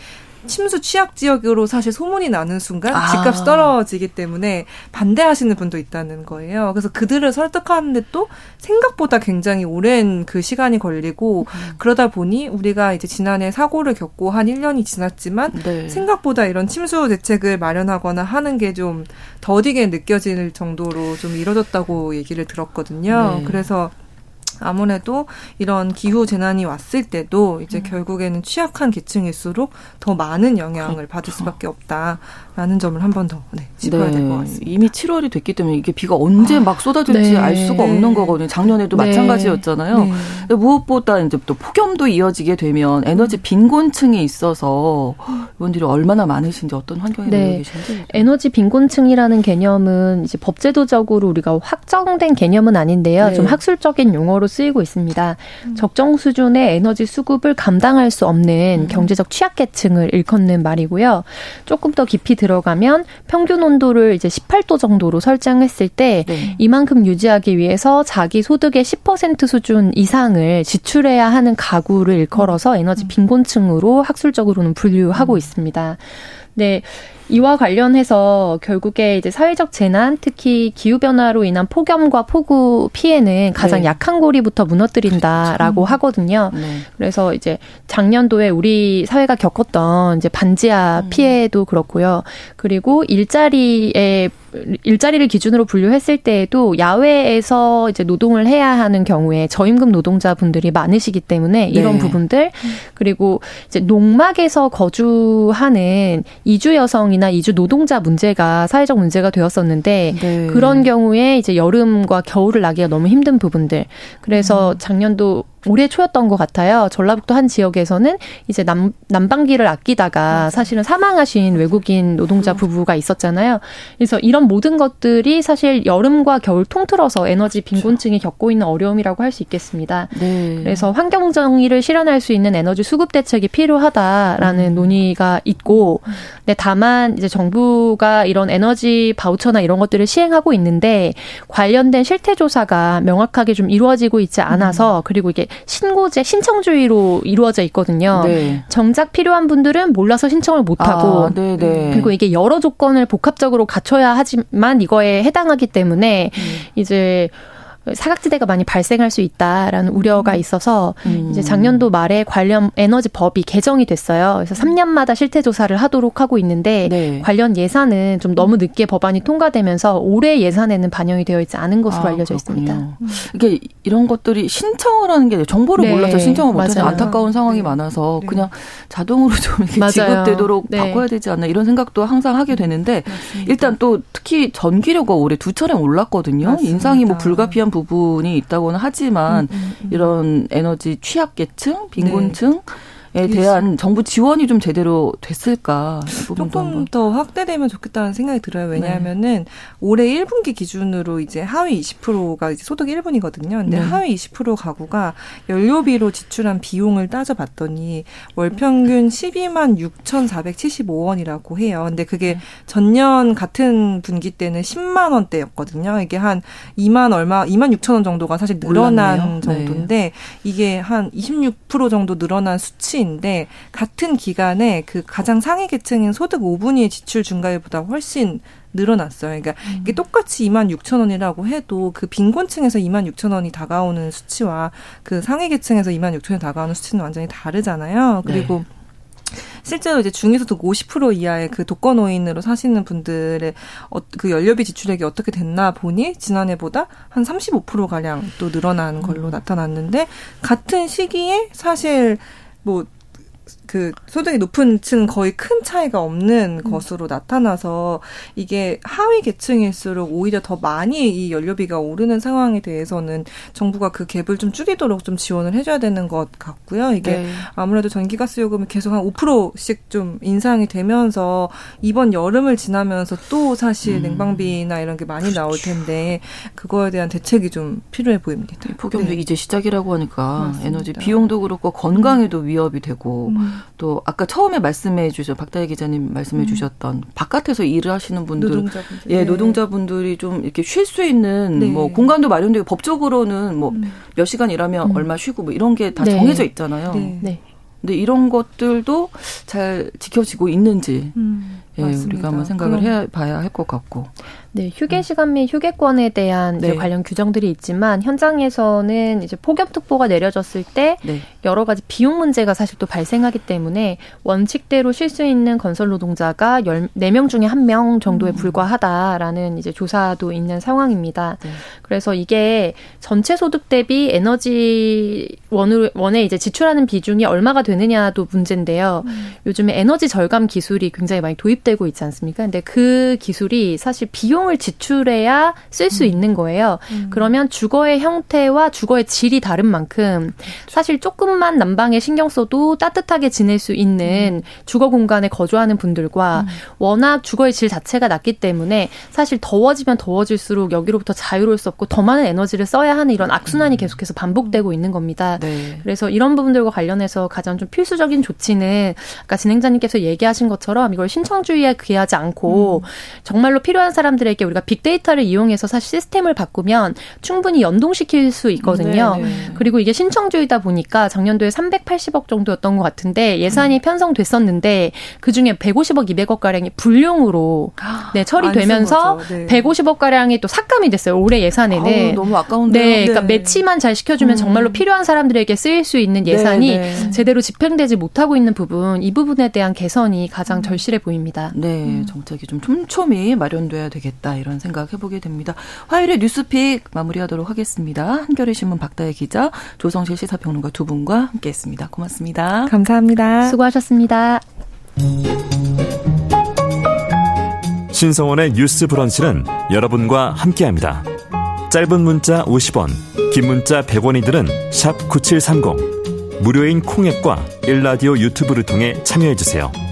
[SPEAKER 3] 침수 취약 지역으로 사실 소문이 나는 순간 아. 집값이 떨어지기 때문에 반대하시는 분도 있다는 거예요. 그래서 그들을 설득하는데 또 생각보다 굉장히 오랜 그 시간이 걸리고 음. 그러다 보니 우리가 이제 지난해 사고를 겪고 한 1년이 지났지만 네. 생각보다 이런 침수 대책을 마련하거나 하는 게 좀 더디게 느껴질 정도로 좀 이뤄졌다고 얘기를 들었거든요. 네. 그래서 아무래도 이런 기후 재난이 왔을 때도 이제 음. 결국에는 취약한 계층일수록 더 많은 영향을 그렇죠. 받을 수밖에 없다라는 점을 한 번 더 네, 짚어야 네. 될것 같습니다.
[SPEAKER 2] 이미 7월이 됐기 때문에 이게 비가 언제 아, 막 쏟아질지 네. 알 수가 없는 거거든요. 작년에도 네. 마찬가지였잖아요. 네. 무엇보다 이제 또 폭염도 이어지게 되면 에너지 빈곤층이 있어서 이분들이 얼마나 많으신지 어떤 환경에 네. 놓여 계신지.
[SPEAKER 4] 에너지 빈곤층이라는 개념은 이제 법제도적으로 우리가 확정된 개념은 아닌데요. 네. 좀 학술적인 용어로 쓰이고 있습니다. 음. 적정 수준의 에너지 수급을 감당할 수 없는 음. 경제적 취약계층을 일컫는 말이고요. 조금 더 깊이 들어가면 평균 온도를 이제 18도 정도로 설정했을 때 네. 이만큼 유지하기 위해서 자기 소득의 10% 수준 이상을 지출해야 하는 가구를 일컬어서 에너지 음. 빈곤층으로 학술적으로는 분류하고 음. 있습니다. 네. 이와 관련해서 결국에 이제 사회적 재난, 특히 기후 변화로 인한 폭염과 폭우 피해는 가장 네. 약한 고리부터 무너뜨린다라고 그렇죠. 하거든요. 네. 그래서 이제 작년도에 우리 사회가 겪었던 이제 반지하 음. 피해도 그렇고요. 그리고 일자리에 일자리를 기준으로 분류했을 때에도 야외에서 이제 노동을 해야 하는 경우에 저임금 노동자분들이 많으시기 때문에 이런 네. 부분들 그리고 이제 농막에서 거주하는 이주 여성이나 이주 노동자 문제가 사회적 문제가 되었었는데 네. 그런 경우에 이제 여름과 겨울을 나기가 너무 힘든 부분들 그래서 음. 작년도 올해 초였던 것 같아요. 전라북도 한 지역에서는 이제 남, 난방기를 아끼다가 사실은 사망하신 외국인 노동자 부부가 있었잖아요. 그래서 이런 모든 것들이 사실 여름과 겨울 통틀어서 에너지 빈곤층이 겪고 있는 어려움이라고 할 수 있겠습니다. 네. 그래서 환경 정의를 실현할 수 있는 에너지 수급 대책이 필요하다라는 음. 논의가 있고, 네, 다만 이제 정부가 이런 에너지 바우처나 이런 것들을 시행하고 있는데 관련된 실태 조사가 명확하게 좀 이루어지고 있지 않아서 음. 그리고 이게 신고제 신청주의로 이루어져 있거든요. 네. 정작 필요한 분들은 몰라서 신청을 못 하고 아, 네, 네. 그리고 이게 여러 조건을 복합적으로 갖춰야 하지만 이거에 해당하기 때문에 음. 이제 사각지대가 많이 발생할 수 있다라는 우려가 있어서 음. 이제 작년도 말에 관련 에너지 법이 개정이 됐어요. 그래서 3년마다 실태 조사를 하도록 하고 있는데 네. 관련 예산은 좀 너무 늦게 법안이 통과되면서 올해 예산에는 반영이 되어 있지 않은 것으로 아, 알려져 그렇군요. 있습니다.
[SPEAKER 2] 이게 이런 것들이 신청을 하는 게 정보를 네. 몰라서 신청을 못해서 안타까운 상황이 네. 많아서 네. 그냥 자동으로 좀 이렇게 지급되도록 네. 바꿔야 되지 않나 이런 생각도 항상 하게 되는데 맞습니다. 일단 또 특히 전기료가 올해 두 차례 올랐거든요. 맞습니다. 인상이 뭐 불가피한 부분이 있다고는 하지만 음, 음, 음. 이런 에너지 취약계층, 빈곤층 네. 에 대한 정부 지원이 좀 제대로 됐을까
[SPEAKER 3] 조금 더 확대되면 좋겠다는 생각이 들어요. 왜냐하면은 네. 올해 1분기 기준으로 이제 하위 20%가 이제 소득 1분이거든요. 근데 네. 하위 20% 가구가 연료비로 지출한 비용을 따져봤더니 월 평균 12만 6,475원이라고 해요. 근데 그게 네. 전년 같은 분기 때는 10만 원대였거든요. 이게 한 2만 얼마, 2만 6천 원 정도가 사실 늘어난 몰랐네요. 정도인데 네. 이게 한 26% 정도 늘어난 수치 수치인데 같은 기간에 그 가장 상위 계층인 소득 5분위의 지출 증가율보다 훨씬 늘어났어요. 그러니까 음. 이게 똑같이 2만 6천 원이라고 해도 그 빈곤층에서 2만 6천 원이 다가오는 수치와 그 상위 계층에서 2만 6천 원이 다가오는 수치는 완전히 다르잖아요. 그리고 네. 실제로 이제 중위소득 50% 이하의 그 독거노인으로 사시는 분들의 어, 그 연료비 지출액이 어떻게 됐나 보니 지난해보다 한 35% 가량 또 늘어난 걸로 음. 나타났는데 같은 시기에 사실 뭐 그 소득이 높은 층 거의 큰 차이가 없는 음. 것으로 나타나서 이게 하위 계층일수록 오히려 더 많이 이 연료비가 오르는 상황에 대해서는 정부가 그 갭을 좀 줄이도록 좀 지원을 해줘야 되는 것 같고요. 이게 네. 아무래도 전기가스 요금이 계속 한 5%씩 좀 인상이 되면서 이번 여름을 지나면서 또 사실 음. 냉방비나 이런 게 많이 그렇죠. 나올 텐데 그거에 대한 대책이 좀 필요해 보입니다.
[SPEAKER 2] 폭염도 네. 이제 시작이라고 하니까 맞습니다. 에너지 비용도 그렇고 건강에도 음. 위협이 되고 음. 또 아까 처음에 말씀해 주셔 박다혜 기자님 말씀해 음. 주셨던 바깥에서 일을 하시는 분들 노동자분들. 예, 네. 노동자분들이 좀 이렇게 쉴 수 있는 네. 뭐 공간도 마련되고 법적으로는 뭐몇 음. 시간 일하면 음. 얼마 쉬고 뭐 이런 게다 네. 정해져 있잖아요. 네. 네. 근데 이런 것들도 잘 지켜지고 있는지 음, 예, 우리가 한번 생각을 해 봐야 할 것 같고.
[SPEAKER 4] 네, 휴게 음. 시간 및 휴게권에 대한 네. 관련 규정들이 있지만 현장에서는 이제 폭염특보가 내려졌을 때 네. 여러 가지 비용 문제가 사실 또 발생하기 때문에 원칙대로 쉴 수 있는 건설 노동자가 4명 중에 1명 정도에 음. 불과하다라는 이제 조사도 있는 상황입니다. 네. 그래서 이게 전체 소득 대비 에너지 원을 원에 이제 지출하는 비중이 얼마가 되느냐도 문제인데요. 음. 요즘에 에너지 절감 기술이 굉장히 많이 도입되고 있지 않습니까? 근데 그 기술이 사실 비용 비용을 지출해야 쓸수 음. 있는 거예요. 음. 그러면 주거의 형태와 주거의 질이 다른 만큼 그렇죠. 사실 조금만 난방에 신경 써도 따뜻하게 지낼 수 있는 음. 주거 공간에 거주하는 분들과 음. 워낙 주거의 질 자체가 낮기 때문에 사실 더워지면 더워질수록 여기로부터 자유로울 수 없고 더 많은 에너지를 써야 하는 이런 악순환이 음. 계속해서 반복되고 있는 겁니다. 네. 그래서 이런 부분들과 관련해서 가장 좀 필수적인 조치는 아까 진행자님께서 얘기하신 것처럼 이걸 신청주의에 귀하지 않고 음. 정말로 필요한 사람들의 분들에게 우리가 빅데이터를 이용해서 사실 시스템을 바꾸면 충분히 연동시킬 수 있거든요. 네네. 네. 그리고 이게 신청주의다 보니까 작년도에 380억 정도였던 것 같은데 예산이 음. 편성됐었는데 그 중에 150억, 200억 가량이 불용으로 네, 처리되면서 네. 150억 가량이 또 삭감이 됐어요. 올해 예산에는
[SPEAKER 2] 아우, 너무 아까운데.
[SPEAKER 4] 네, 그러니까 네. 매치만 잘 시켜주면 음. 정말로 필요한 사람들에게 쓰일 수 있는 예산이 네네. 네. 제대로 집행되지 못하고 있는 부분 이 부분에 대한 개선이 가장 음. 절실해 보입니다.
[SPEAKER 2] 네, 음. 정책이 좀 촘촘히 마련돼야 되겠다. 있다 이런 생각 해보게 됩니다. 화요일에 뉴스픽 마무리하도록 하겠습니다. 한겨레 신문 박다혜 기자, 조성실 시사평론가 두 분과 함께했습니다. 고맙습니다.
[SPEAKER 3] 감사합니다.
[SPEAKER 4] 수고하셨습니다.
[SPEAKER 5] 신성원의 뉴스 브런치는 여러분과 함께합니다. 짧은 문자 50원, 긴 문자 100원이들은 9730. 무료인 콩앱과 일라디오 유튜브를 통해 참여해주세요.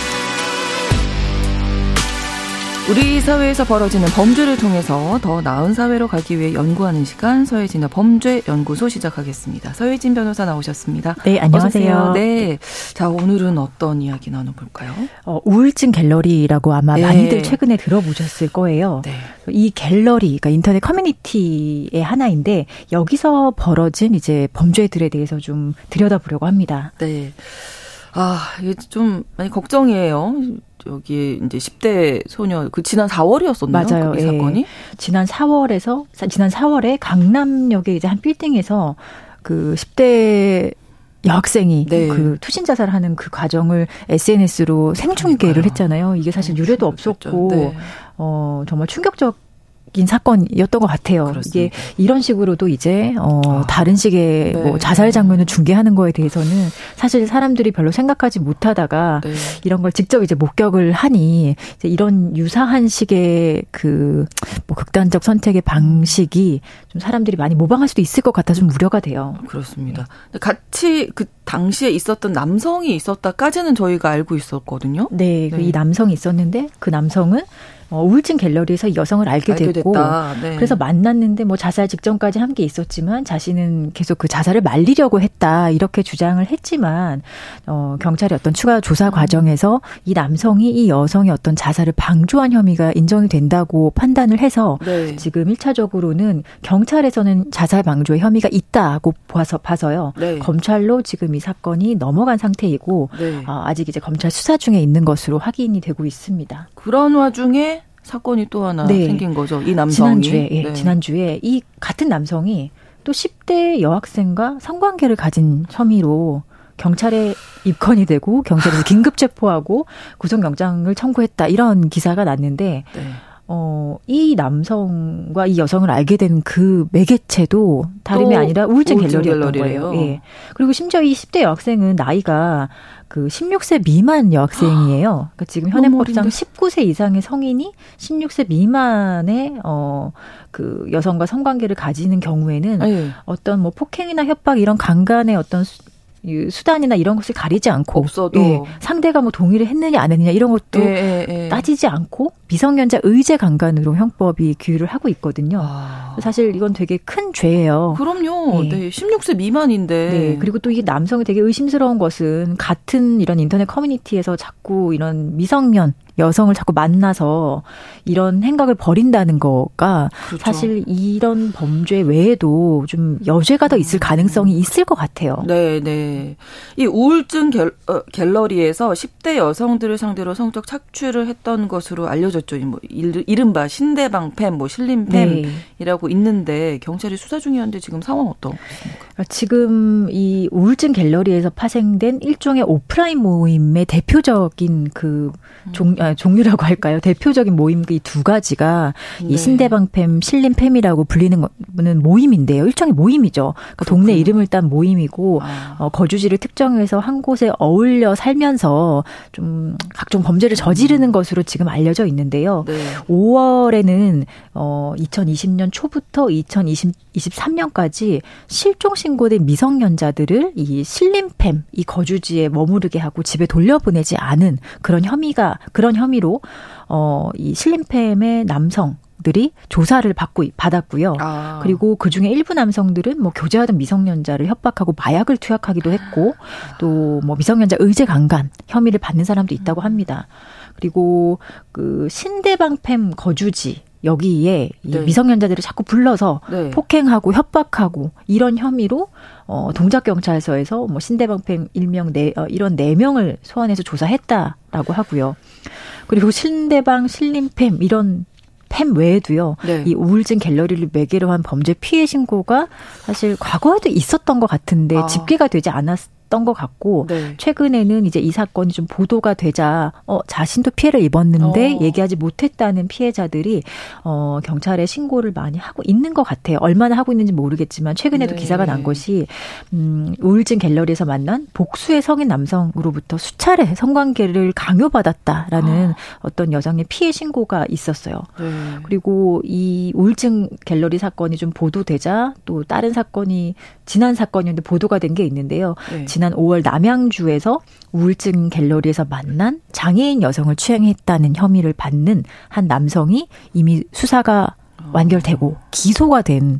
[SPEAKER 2] 우리 사회에서 벌어지는 범죄를 통해서 더 나은 사회로 가기 위해 연구하는 시간 서혜진의 범죄 연구소 시작하겠습니다. 서혜진 변호사 나오셨습니다.
[SPEAKER 6] 네, 안녕하세요.
[SPEAKER 2] 네. 자, 오늘은 어떤 이야기 나눠볼까요?
[SPEAKER 6] 어, 우울증 갤러리라고 아마 네. 많이들 최근에 들어보셨을 거예요. 네. 이 갤러리, 그러니까 인터넷 커뮤니티의 하나인데 여기서 벌어진 이제 범죄들에 대해서 좀 들여다보려고 합니다.
[SPEAKER 2] 네. 아, 이게 좀 많이 걱정이에요. 여기 이제 10대 소녀 그 지난 4월이었었나요?
[SPEAKER 6] 맞아요.
[SPEAKER 2] 그 예. 사건이
[SPEAKER 6] 지난 4월에서 지난 4월에 강남역에 이제 한 빌딩에서 그 10대 여학생이 네. 그 투신 자살하는 그 과정을 SNS로 생중계를 했잖아요. 이게 사실 유례도 없었고 네. 어 정말 충격적 인 사건이었던 것 같아요. 그렇습니다. 이게 이런 식으로도 이제 어 아, 다른 식의 네. 뭐 자살 장면을 중계하는 거에 대해서는 사실 사람들이 별로 생각하지 못하다가 네. 이런 걸 직접 이제 목격을 하니 이제 이런 유사한 식의 그 뭐 극단적 선택의 방식이 좀 사람들이 많이 모방할 수도 있을 것 같아 좀 우려가 돼요.
[SPEAKER 2] 그렇습니다. 같이 그 당시에 있었던 남성이 있었다까지는 저희가 알고 있었거든요.
[SPEAKER 6] 네, 그 네. 이 남성이 있었는데 그 남성은 어, 우울증 갤러리에서 이 여성을 알게, 알게 됐고 네. 그래서 만났는데 뭐 자살 직전까지 함께 있었지만 자신은 계속 그 자살을 말리려고 했다 이렇게 주장을 했지만 어, 경찰의 어떤 추가 조사 음. 과정에서 이 남성이 이 여성의 어떤 자살을 방조한 혐의가 인정이 된다고 판단을 해서 네. 지금 1차적으로는 경찰에서는 자살 방조의 혐의가 있다고 봐서 봐서요. 네. 검찰로 지금 이 사건이 넘어간 상태이고 네. 어, 아직 이제 검찰 수사 중에 있는 것으로 확인이 되고 있습니다.
[SPEAKER 2] 그런 와중에 사건이 또 하나 네. 생긴 거죠. 이 남성이
[SPEAKER 6] 지난주에 예, 네. 지난주에 이 같은 남성이 또 10대 여학생과 성관계를 가진 혐의로 경찰에 입건이 되고 경찰에서 긴급 체포하고 구속영장을 청구했다 이런 기사가 났는데 네. 어, 이 남성과 이 여성을 알게 된 그 매개체도 다름이 아니라 우울증, 우울증 갤러리였던 갤러리예요. 거예요. 예. 그리고 심지어 이 10대 여학생은 나이가 그 16세 미만 여학생이에요. 그러니까 지금 현행법상 19세 이상의 성인이 16세 미만의 어 그 여성과 성관계를 가지는 경우에는 네. 어떤 뭐 폭행이나 협박 이런 강간의 어떤 수 단이나 이런 것을 가리지 않고
[SPEAKER 2] 없어도 예,
[SPEAKER 6] 상대가 뭐 동의를 했느냐 안 했느냐 이런 것도 예, 예, 예. 따지지 않고 미성년자 의제 강간으로 형법이 규율을 하고 있거든요. 아. 사실 이건 되게 큰 죄예요.
[SPEAKER 2] 그럼요. 네. 네. 16세 미만인데. 네.
[SPEAKER 6] 그리고 또 이게 남성이 되게 의심스러운 것은 같은 이런 인터넷 커뮤니티에서 자꾸 이런 미성년 여성을 자꾸 만나서 이런 행각을 벌인다는 거가 그렇죠. 사실 이런 범죄 외에도 좀 여죄가 더 있을 가능성이 있을 것 같아요.
[SPEAKER 2] 네, 네. 이 우울증 갤, 어, 갤러리에서 10대 여성들을 상대로 성적 착취를 했던 것으로 알려졌죠. 뭐 이른바 신대방팸, 뭐 신림팸이라고 네. 있는데 경찰이 수사 중이었는데 지금 상황 어떻습니까?
[SPEAKER 6] 지금 이 우울증 갤러리에서 파생된 일종의 오프라인 모임의 대표적인 그 종, 아, 종류라고 할까요? 대표적인 모임 이 두 가지가 네. 이 신대방팸, 신림팸이라고 불리는 거는 모임인데요. 일종의 모임이죠. 그러니까 동네 이름을 딴 모임이고 아. 어, 거주지를 특정해서 한 곳에 어울려 살면서 좀 각종 범죄를 저지르는 음. 것으로 지금 알려져 있는데요. 네. 5월에는 어 2020년 초부터 2023년까지 실종 신고된 미성년자들을 이 신림팸 이 거주지에 머무르게 하고 집에 돌려보내지 않은 그런 혐의가 그런 혐의로 어이 신림팸의 남성 들이 조사를 받고 받았고요. 아. 그리고 그 중에 일부 남성들은 뭐 교제하던 미성년자를 협박하고 마약을 투약하기도 했고 또 뭐 미성년자 의제 강간 혐의를 받는 사람도 있다고 합니다. 그리고 그 신대방팸 거주지 여기에 네. 미성년자들을 자꾸 불러서 네. 폭행하고 협박하고 이런 혐의로 어 동작 경찰서에서 뭐 신대방팸 일명 네 어, 이런 네 명을 소환해서 조사했다라고 하고요. 그리고 신대방 신림팸 이런 햄 외에도요. 네. 이 우울증 갤러리를 매개로 한 범죄 피해 신고가 사실 과거에도 있었던 것 같은데 아. 집계가 되지 않았. 있었던 것 같고 네. 최근에는 이제 이 사건이 좀 보도가 되자 어 자신도 피해를 입었는데 어. 얘기하지 못했다는 피해자들이 어 경찰에 신고를 많이 하고 있는 것 같아요. 얼마나 하고 있는지 모르겠지만 최근에도 네. 기사가 난 것이 음 우울증 갤러리에서 만난 복수의 성인 남성으로부터 수차례 성관계를 강요받았다라는 아. 어떤 여성의 피해 신고가 있었어요. 네. 그리고 이 우울증 갤러리 사건이 좀 보도되자 또 다른 사건이 지난 사건이었는데 보도가 된 게 있는데요. 네. 지난 5월 남양주에서 우울증 갤러리에서 만난 장애인 여성을 추행했다는 혐의를 받는 한 남성이 이미 수사가 완결되고 기소가 된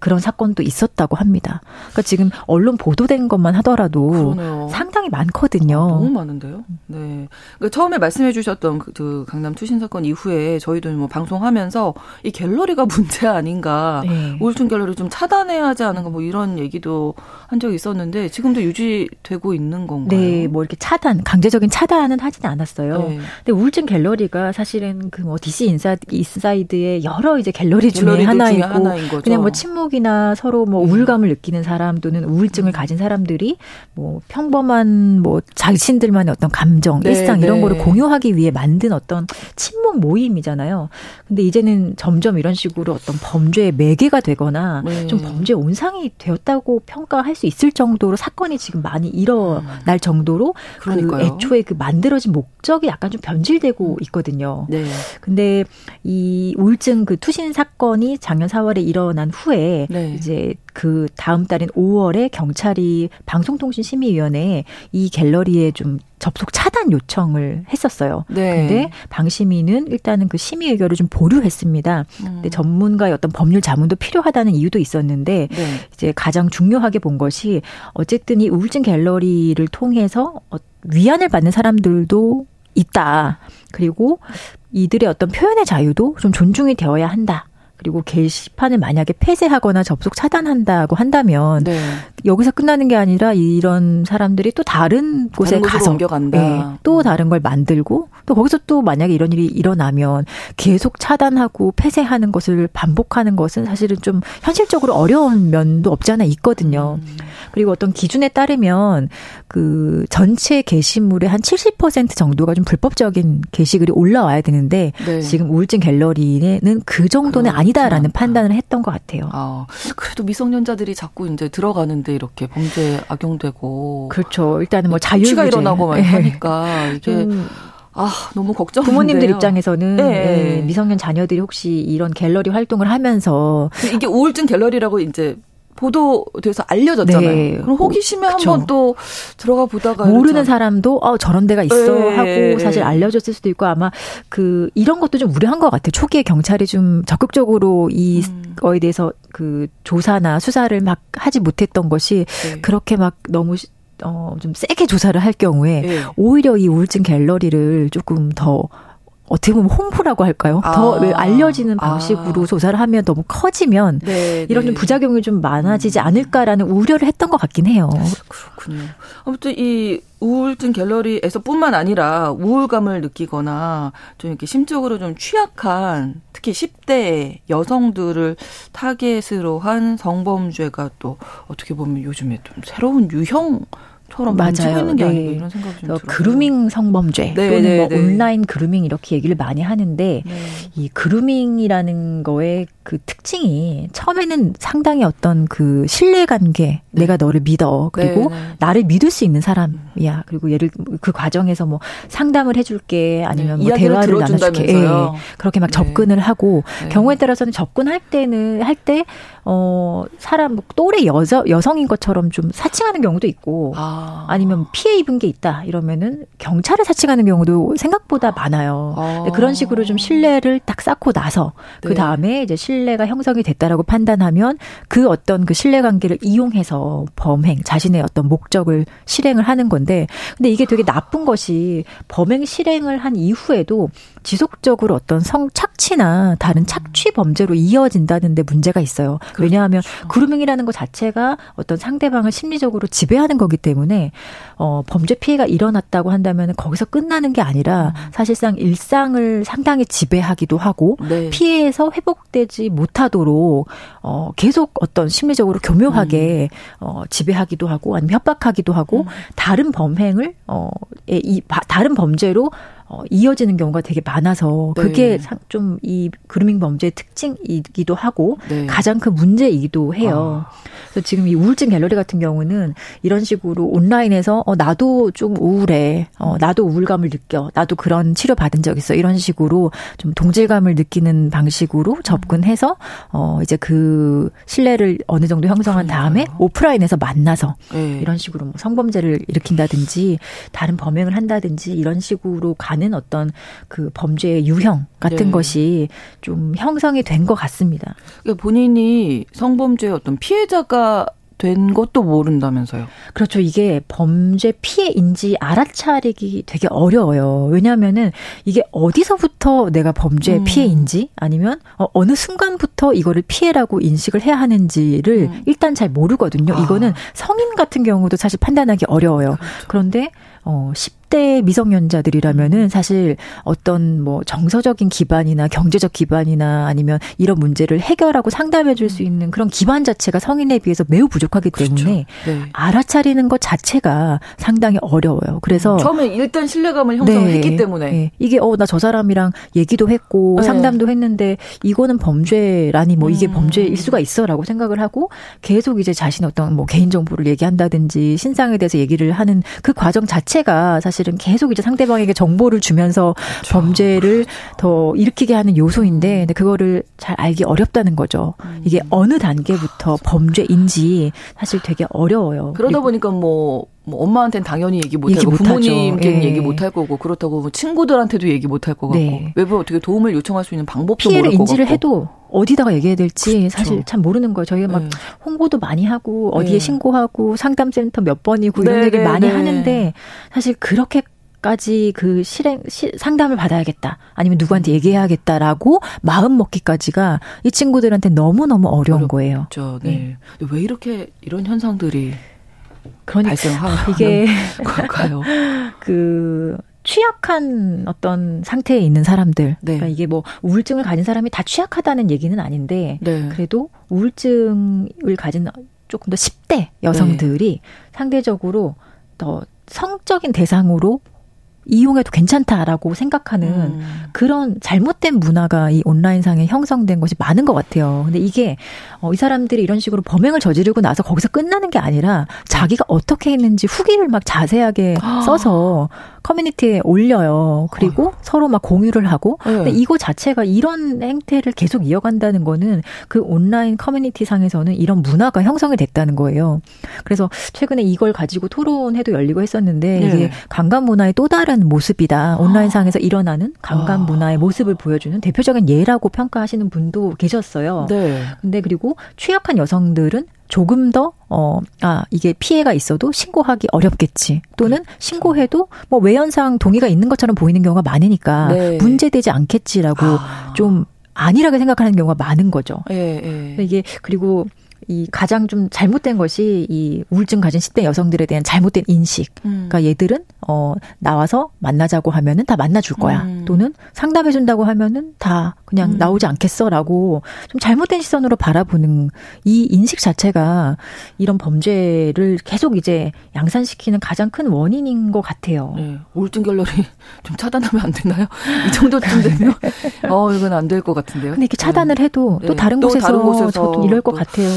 [SPEAKER 6] 그런 사건도 있었다고 합니다. 그러니까 지금 언론 보도된 것만 하더라도 그러네요. 상당히 많거든요. 아,
[SPEAKER 2] 너무 많은데요. 네. 그러니까 처음에 말씀해 주셨던 그, 그 강남 투신 사건 이후에 저희도 뭐 방송하면서 이 갤러리가 문제 아닌가. 네. 우울증 갤러리 좀 차단해야 하지 않은가 뭐 이런 얘기도 한 적이 있었는데 지금도 유지되고 있는 건가요?
[SPEAKER 6] 네. 뭐 이렇게 차단, 강제적인 차단은 하지는 않았어요. 네. 근데 우울증 갤러리가 사실은 그 뭐 DC 인사 인사이드의 여러 이제 갤러리 중에 하나이고 그냥 뭐 친목 행복이나 서로 뭐 음. 우울감을 느끼는 사람 또는 우울증을 음. 가진 사람들이 뭐 평범한 뭐 자신들만의 어떤 감정, 네, 일상 이런 네. 거를 공유하기 위해 만든 어떤 친목 모임이잖아요. 근데 이제는 점점 이런 식으로 어떤 범죄의 매개가 되거나 네. 좀 범죄 온상이 되었다고 평가할 수 있을 정도로 사건이 지금 많이 일어날 음. 정도로 그 그러니까요. 그 애초에 그 만들어진 목적이 약간 좀 변질되고 음. 있거든요. 네. 근데 이 우울증 그 투신 사건이 작년 4월에 일어난 후에 네. 이제 그 다음 달인 5월에 경찰이 방송통신심의위원회에 이 갤러리에 좀 접속 차단 요청을 했었어요. 네. 근데 방심위는 일단은 그 심의 의결을 좀 보류했습니다. 음. 근데 전문가의 어떤 법률 자문도 필요하다는 이유도 있었는데 네. 이제 가장 중요하게 본 것이 어쨌든 이 우울증 갤러리를 통해서 어, 위안을 받는 사람들도 있다. 그리고 이들의 어떤 표현의 자유도 좀 존중이 되어야 한다. 그리고 게시판을 만약에 폐쇄하거나 접속 차단한다고 한다면 네. 여기서 끝나는 게 아니라 이런 사람들이 또 다른 곳에
[SPEAKER 2] 다른
[SPEAKER 6] 가서
[SPEAKER 2] 옮겨간다. 네,
[SPEAKER 6] 또 다른 걸 만들고 또 거기서 또 만약에 이런 일이 일어나면 계속 차단하고 폐쇄하는 것을 반복하는 것은 사실은 좀 현실적으로 어려운 면도 없지 않아 있거든요. 음. 그리고 어떤 기준에 따르면 그 전체 게시물의 한 70% 정도가 좀 불법적인 게시글이 올라와야 되는데 네. 지금 우울증 갤러리는 그 정도는 아니 아니다라는 판단을 했던 것 같아요. 아,
[SPEAKER 2] 그래도 미성년자들이 자꾸 이제 들어가는데 이렇게 범죄 악용되고
[SPEAKER 6] 그렇죠. 일단은 뭐 자유가
[SPEAKER 2] 유 일어나고 막 네. 하니까 이게 아, 너무 걱정.
[SPEAKER 6] 부모님들 입장에서는 네. 네. 미성년 자녀들이 혹시 이런 갤러리 활동을 하면서
[SPEAKER 2] 이게 우울증 갤러리라고 이제 보도돼서 알려졌잖아요. 네. 그럼 호기심에 한번 또 들어가 보다가
[SPEAKER 6] 모르는 사람도 어 저런 데가 있어 네. 하고 사실 알려졌을 수도 있고 아마 그 이런 것도 좀 우려한 것 같아요. 초기에 경찰이 좀 적극적으로 이거에 음. 대해서 그 조사나 수사를 막 하지 못했던 것이 네. 그렇게 막 너무 어, 좀 세게 조사를 할 경우에 네. 오히려 이 우울증 갤러리를 조금 더 어떻게 보면 홍보라고 할까요? 아. 더 알려지는 방식으로 아. 조사를 하면 너무 커지면 네, 이런 네. 좀 부작용이 좀 많아지지 않을까라는 우려를 했던 것 같긴 해요.
[SPEAKER 2] 그렇군요. 아무튼 이 우울증 갤러리에서뿐만 아니라 우울감을 느끼거나 좀 이렇게 심적으로 좀 취약한 특히 10대 여성들을 타겟으로 한 성범죄가 또 어떻게 보면 요즘에 좀 새로운 유형 처럼 맞아요. 있는 게 네. 아닌가 이런 생각이 좀 들어요.
[SPEAKER 6] 그루밍 성범죄 네, 또는 네, 뭐 네. 온라인 그루밍 이렇게 얘기를 많이 하는데 네. 이 그루밍이라는 거에 그 특징이 처음에는 상당히 어떤 그 신뢰 관계 네. 내가 너를 믿어 그리고. 나를 믿을 수 있는 사람이 야 그리고 예를 그 과정에서 뭐 상담을 해줄게 아니면 네. 뭐 대화를 나눠줄게 예, 그렇게 막 네. 접근을 하고 네. 경우에 따라서는 접근할 때는 할 때 어 사람 뭐 또래 여자 여성인 것처럼 좀 사칭하는 경우도 있고 아. 아니면 피해 입은 게 있다 이러면은 경찰을 사칭하는 경우도 생각보다 많아요 아. 그런 식으로 좀 신뢰를 딱 쌓고 나서 그 다음에 이제 신 신뢰가 형성이 됐다라고 판단하면 그 어떤 그 신뢰 관계를 이용해서 범행 자신의 어떤 목적을 실행을 하는 건데 근데 이게 되게 나쁜 것이 범행 실행을 한 이후에도 지속적으로 어떤 성 착취나 다른 착취 범죄로 이어진다는데 문제가 있어요. 그렇죠. 왜냐하면 그루밍이라는 것 자체가 어떤 상대방을 심리적으로 지배하는 거기 때문에 어 범죄 피해가 일어났다고 한다면 거기서 끝나는 게 아니라 음. 사실상 일상을 상당히 지배하기도 하고 네. 피해에서 회복되지 못하도록 어 계속 어떤 심리적으로 교묘하게 음. 어 지배하기도 하고 아니면 협박하기도 하고 음. 다른 범행을 어 이 다른 범죄로 어, 이어지는 경우가 되게 많아서 네. 그게 좀이 그루밍 범죄의 특징이기도 하고 네. 가장 큰 문제이기도 해요. 아. 그래서 지금 이 우울증 갤러리 같은 경우는 이런 식으로 온라인에서 어 나도 좀 우울해. 어 나도 우울감을 느껴. 나도 그런 치료 받은 적 있어. 이런 식으로 좀 동질감을 느끼는 방식으로 접근해서 어 이제 그 신뢰를 어느 정도 형성한 다음에 오프라인에서 만나서 네. 이런 식으로 뭐 성범죄를 일으킨다든지 다른 범행을 한다든지 이런 식으로 가는 어떤 그 범죄의 유형 같은 네. 것이 좀 형성이 된 것 같습니다.
[SPEAKER 2] 그러니까 본인이 성범죄의 어떤 피해자가 된 것도 모른다면서요.
[SPEAKER 6] 그렇죠. 이게 범죄 피해인지 알아차리기 되게 어려워요. 왜냐하면은 이게 어디서부터 내가 범죄 음. 피해인지 아니면 어, 어느 순간부터 이거를 피해라고 인식을 해야 하는지를 음. 일단 잘 모르거든요. 아. 이거는 성인 같은 경우도 사실 판단하기 어려워요. 그렇죠. 그런데 어 10대 미성년자들이라면은 사실 어떤 뭐 정서적인 기반이나 경제적 기반이나 아니면 이런 문제를 해결하고 상담해 줄 수 있는 그런 기반 자체가 성인에 비해서 매우 부족하기 그렇죠. 때문에 네. 알아차리는 것 자체가 상당히 어려워요. 그래서
[SPEAKER 2] 음, 처음에 일단 신뢰감을 형성했기 네. 때문에
[SPEAKER 6] 네. 이게 어 나 저 사람이랑 얘기도 했고 네. 상담도 했는데 이거는 범죄라니 뭐 이게 음. 범죄일 수가 있어라고 생각을 하고 계속 이제 자신의 어떤 뭐 개인 정보를 얘기한다든지 신상에 대해서 얘기를 하는 그 과정 자체가 사실 사실은 계속 이제 상대방에게 정보를 주면서 그렇죠. 범죄를 더 일으키게 하는 요소인데 근데 그거를 잘 알기 어렵다는 거죠. 음. 이게 어느 단계부터 범죄인지 사실 되게 어려워요.
[SPEAKER 2] 그러다 보니까 뭐, 뭐 엄마한테는 당연히 얘기 못할 거고 부모님께는 예. 얘기 못 할 거고 그렇다고 뭐 친구들한테도 얘기 못 할 거 같고 네. 외부 어떻게 도움을 요청할 수 있는 방법도
[SPEAKER 6] 피해를 인지를 같고. 해도 어디다가 얘기해야 될지 그렇죠. 사실 참 모르는 거예요. 저희가 막 네. 홍보도 많이 하고 어디에 네. 신고하고 상담센터 몇 번이고 이런 네, 얘기 네, 많이 네. 하는데 사실 그렇게 까지 그 실행 시, 상담을 받아야겠다 아니면 누구한테 얘기해야겠다라고 마음 먹기까지가 이 친구들한테 너무 너무 어려운 어렵죠. 거예요.
[SPEAKER 2] 네. 네. 왜 이렇게 이런 현상들이
[SPEAKER 6] 그러니까
[SPEAKER 2] 발생하는
[SPEAKER 6] 이게 걸까요? 그 취약한 어떤 상태에 있는 사람들. 네. 그러니까 이게 뭐 우울증을 가진 사람이 다 취약하다는 얘기는 아닌데 네. 그래도 우울증을 가진 조금 더 10대 여성들이 네. 상대적으로 더 성적인 대상으로 이용해도 괜찮다라고 생각하는 음. 그런 잘못된 문화가 이 온라인상에 형성된 것이 많은 것 같아요. 근데 이게 어, 이 사람들이 이런 식으로 범행을 저지르고 나서 거기서 끝나는 게 아니라 자기가 어떻게 했는지 후기를 막 자세하게 써서 커뮤니티에 올려요. 그리고 어. 서로 막 공유를 하고. 네. 근데 이거 자체가 이런 행태를 계속 이어간다는 거는 그 온라인 커뮤니티 상에서는 이런 문화가 형성이 됐다는 거예요. 그래서 최근에 이걸 가지고 토론회도 열리고 했었는데 네. 이게 강간 문화의 또 다른 모습이다. 온라인 상에서 일어나는 강간 아. 문화의 모습을 보여주는 대표적인 예라고 평가하시는 분도 계셨어요. 네. 근데 그리고 취약한 여성들은 조금 더, 어, 아, 이게 피해가 있어도 신고하기 어렵겠지. 또는 그렇죠. 신고해도 뭐 외연상 동의가 있는 것처럼 보이는 경우가 많으니까 네. 문제되지 않겠지라고 아. 좀 안일하게 생각하는 경우가 많은 거죠. 예, 예. 이게 그리고 이 가장 좀 잘못된 것이 이 우울증 가진 10대 여성들에 대한 잘못된 인식. 음. 그러니까 얘들은 어 나와서 만나자고 하면은 다 만나 줄 거야. 음. 또는 상담해 준다고 하면은 다 그냥 음. 나오지 않겠어라고 좀 잘못된 시선으로 바라보는 이 인식 자체가 이런 범죄를 계속 이제 양산시키는 가장 큰 원인인 것 같아요. 네.
[SPEAKER 2] 우울증 갤러리 좀 차단하면 안 되나요? 이 정도쯤 되면 어 이건 안 될 것 같은데요.
[SPEAKER 6] 근데 이렇게 차단을 해도 네. 또 다른 또 곳에서, 다른 곳에서 저도 이럴 것 같아요.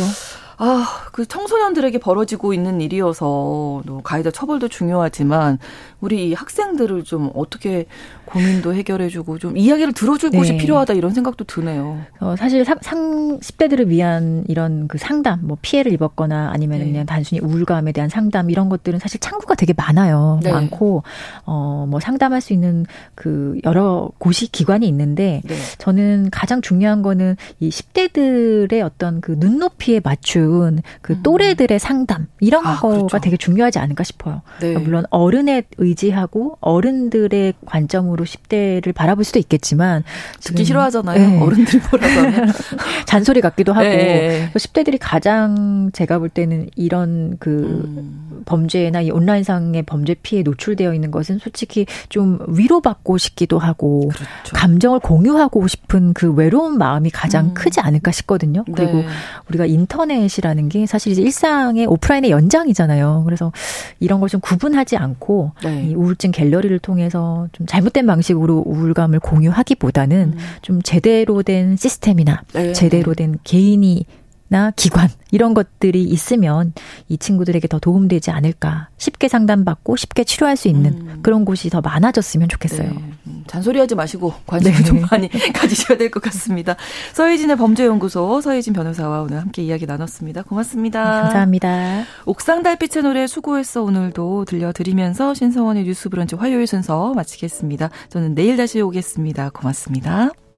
[SPEAKER 2] 아, 그 청소년들에게 벌어지고 있는 일이어서 또 가해자 처벌도 중요하지만 우리 학생들을 좀 어떻게 고민도 해결해주고 좀 이야기를 들어줄 네. 곳이 필요하다 이런 생각도 드네요.
[SPEAKER 6] 어, 사실 상, 상 10대들을 위한 이런 그 상담, 뭐 피해를 입었거나 아니면 네. 그냥 단순히 우울감에 대한 상담 이런 것들은 사실 창구가 되게 많아요. 네. 많고 어, 뭐 상담할 수 있는 그 여러 곳이 기관이 있는데 네. 저는 가장 중요한 거는 이 10대들의 어떤 그 눈높이에 맞 춘그 음. 또래들의 상담 이런 아, 거가 그렇죠. 되게 중요하지 않을까 싶어요. 네. 그러니까 물론 어른에 의지하고 어른들의 관점으로 10대를 바라볼 수도 있겠지만
[SPEAKER 2] 듣기 싫어하잖아요. 네. 어른들이 뭐라고 하면
[SPEAKER 6] 잔소리 같기도 하고 네. 10대들이 가장 제가 볼 때는 이런 그 음. 범죄나 이 온라인상의 범죄 피해에 노출되어 있는 것은 솔직히 좀 위로받고 싶기도 하고 그렇죠. 감정을 공유하고 싶은 그 외로운 마음이 가장 음. 크지 않을까 싶거든요. 그리고 네. 우리가 인터넷이 라는 게 사실 이제 일상의 오프라인의 연장이잖아요. 그래서 이런 걸 좀 구분하지 않고 네. 이 우울증 갤러리를 통해서 좀 잘못된 방식으로 우울감을 공유하기보다는 음. 좀 제대로 된 시스템이나 네. 제대로 된 개인이 나 기관 이런 것들이 있으면 이 친구들에게 더 도움되지 않을까 쉽게 상담받고 쉽게 치료할 수 있는 음. 그런 곳이 더 많아졌으면 좋겠어요. 네.
[SPEAKER 2] 음, 잔소리하지 마시고 관심 네. 좀 많이 가지셔야 될 것 같습니다. 서혜진의 범죄연구소 서혜진 변호사와 오늘 함께 이야기 나눴습니다. 고맙습니다.
[SPEAKER 6] 네, 감사합니다.
[SPEAKER 2] 옥상 달빛의 노래 수고했어 오늘도 들려드리면서 신성원의 뉴스브런치 화요일 순서 마치겠습니다. 저는 내일 다시 오겠습니다. 고맙습니다.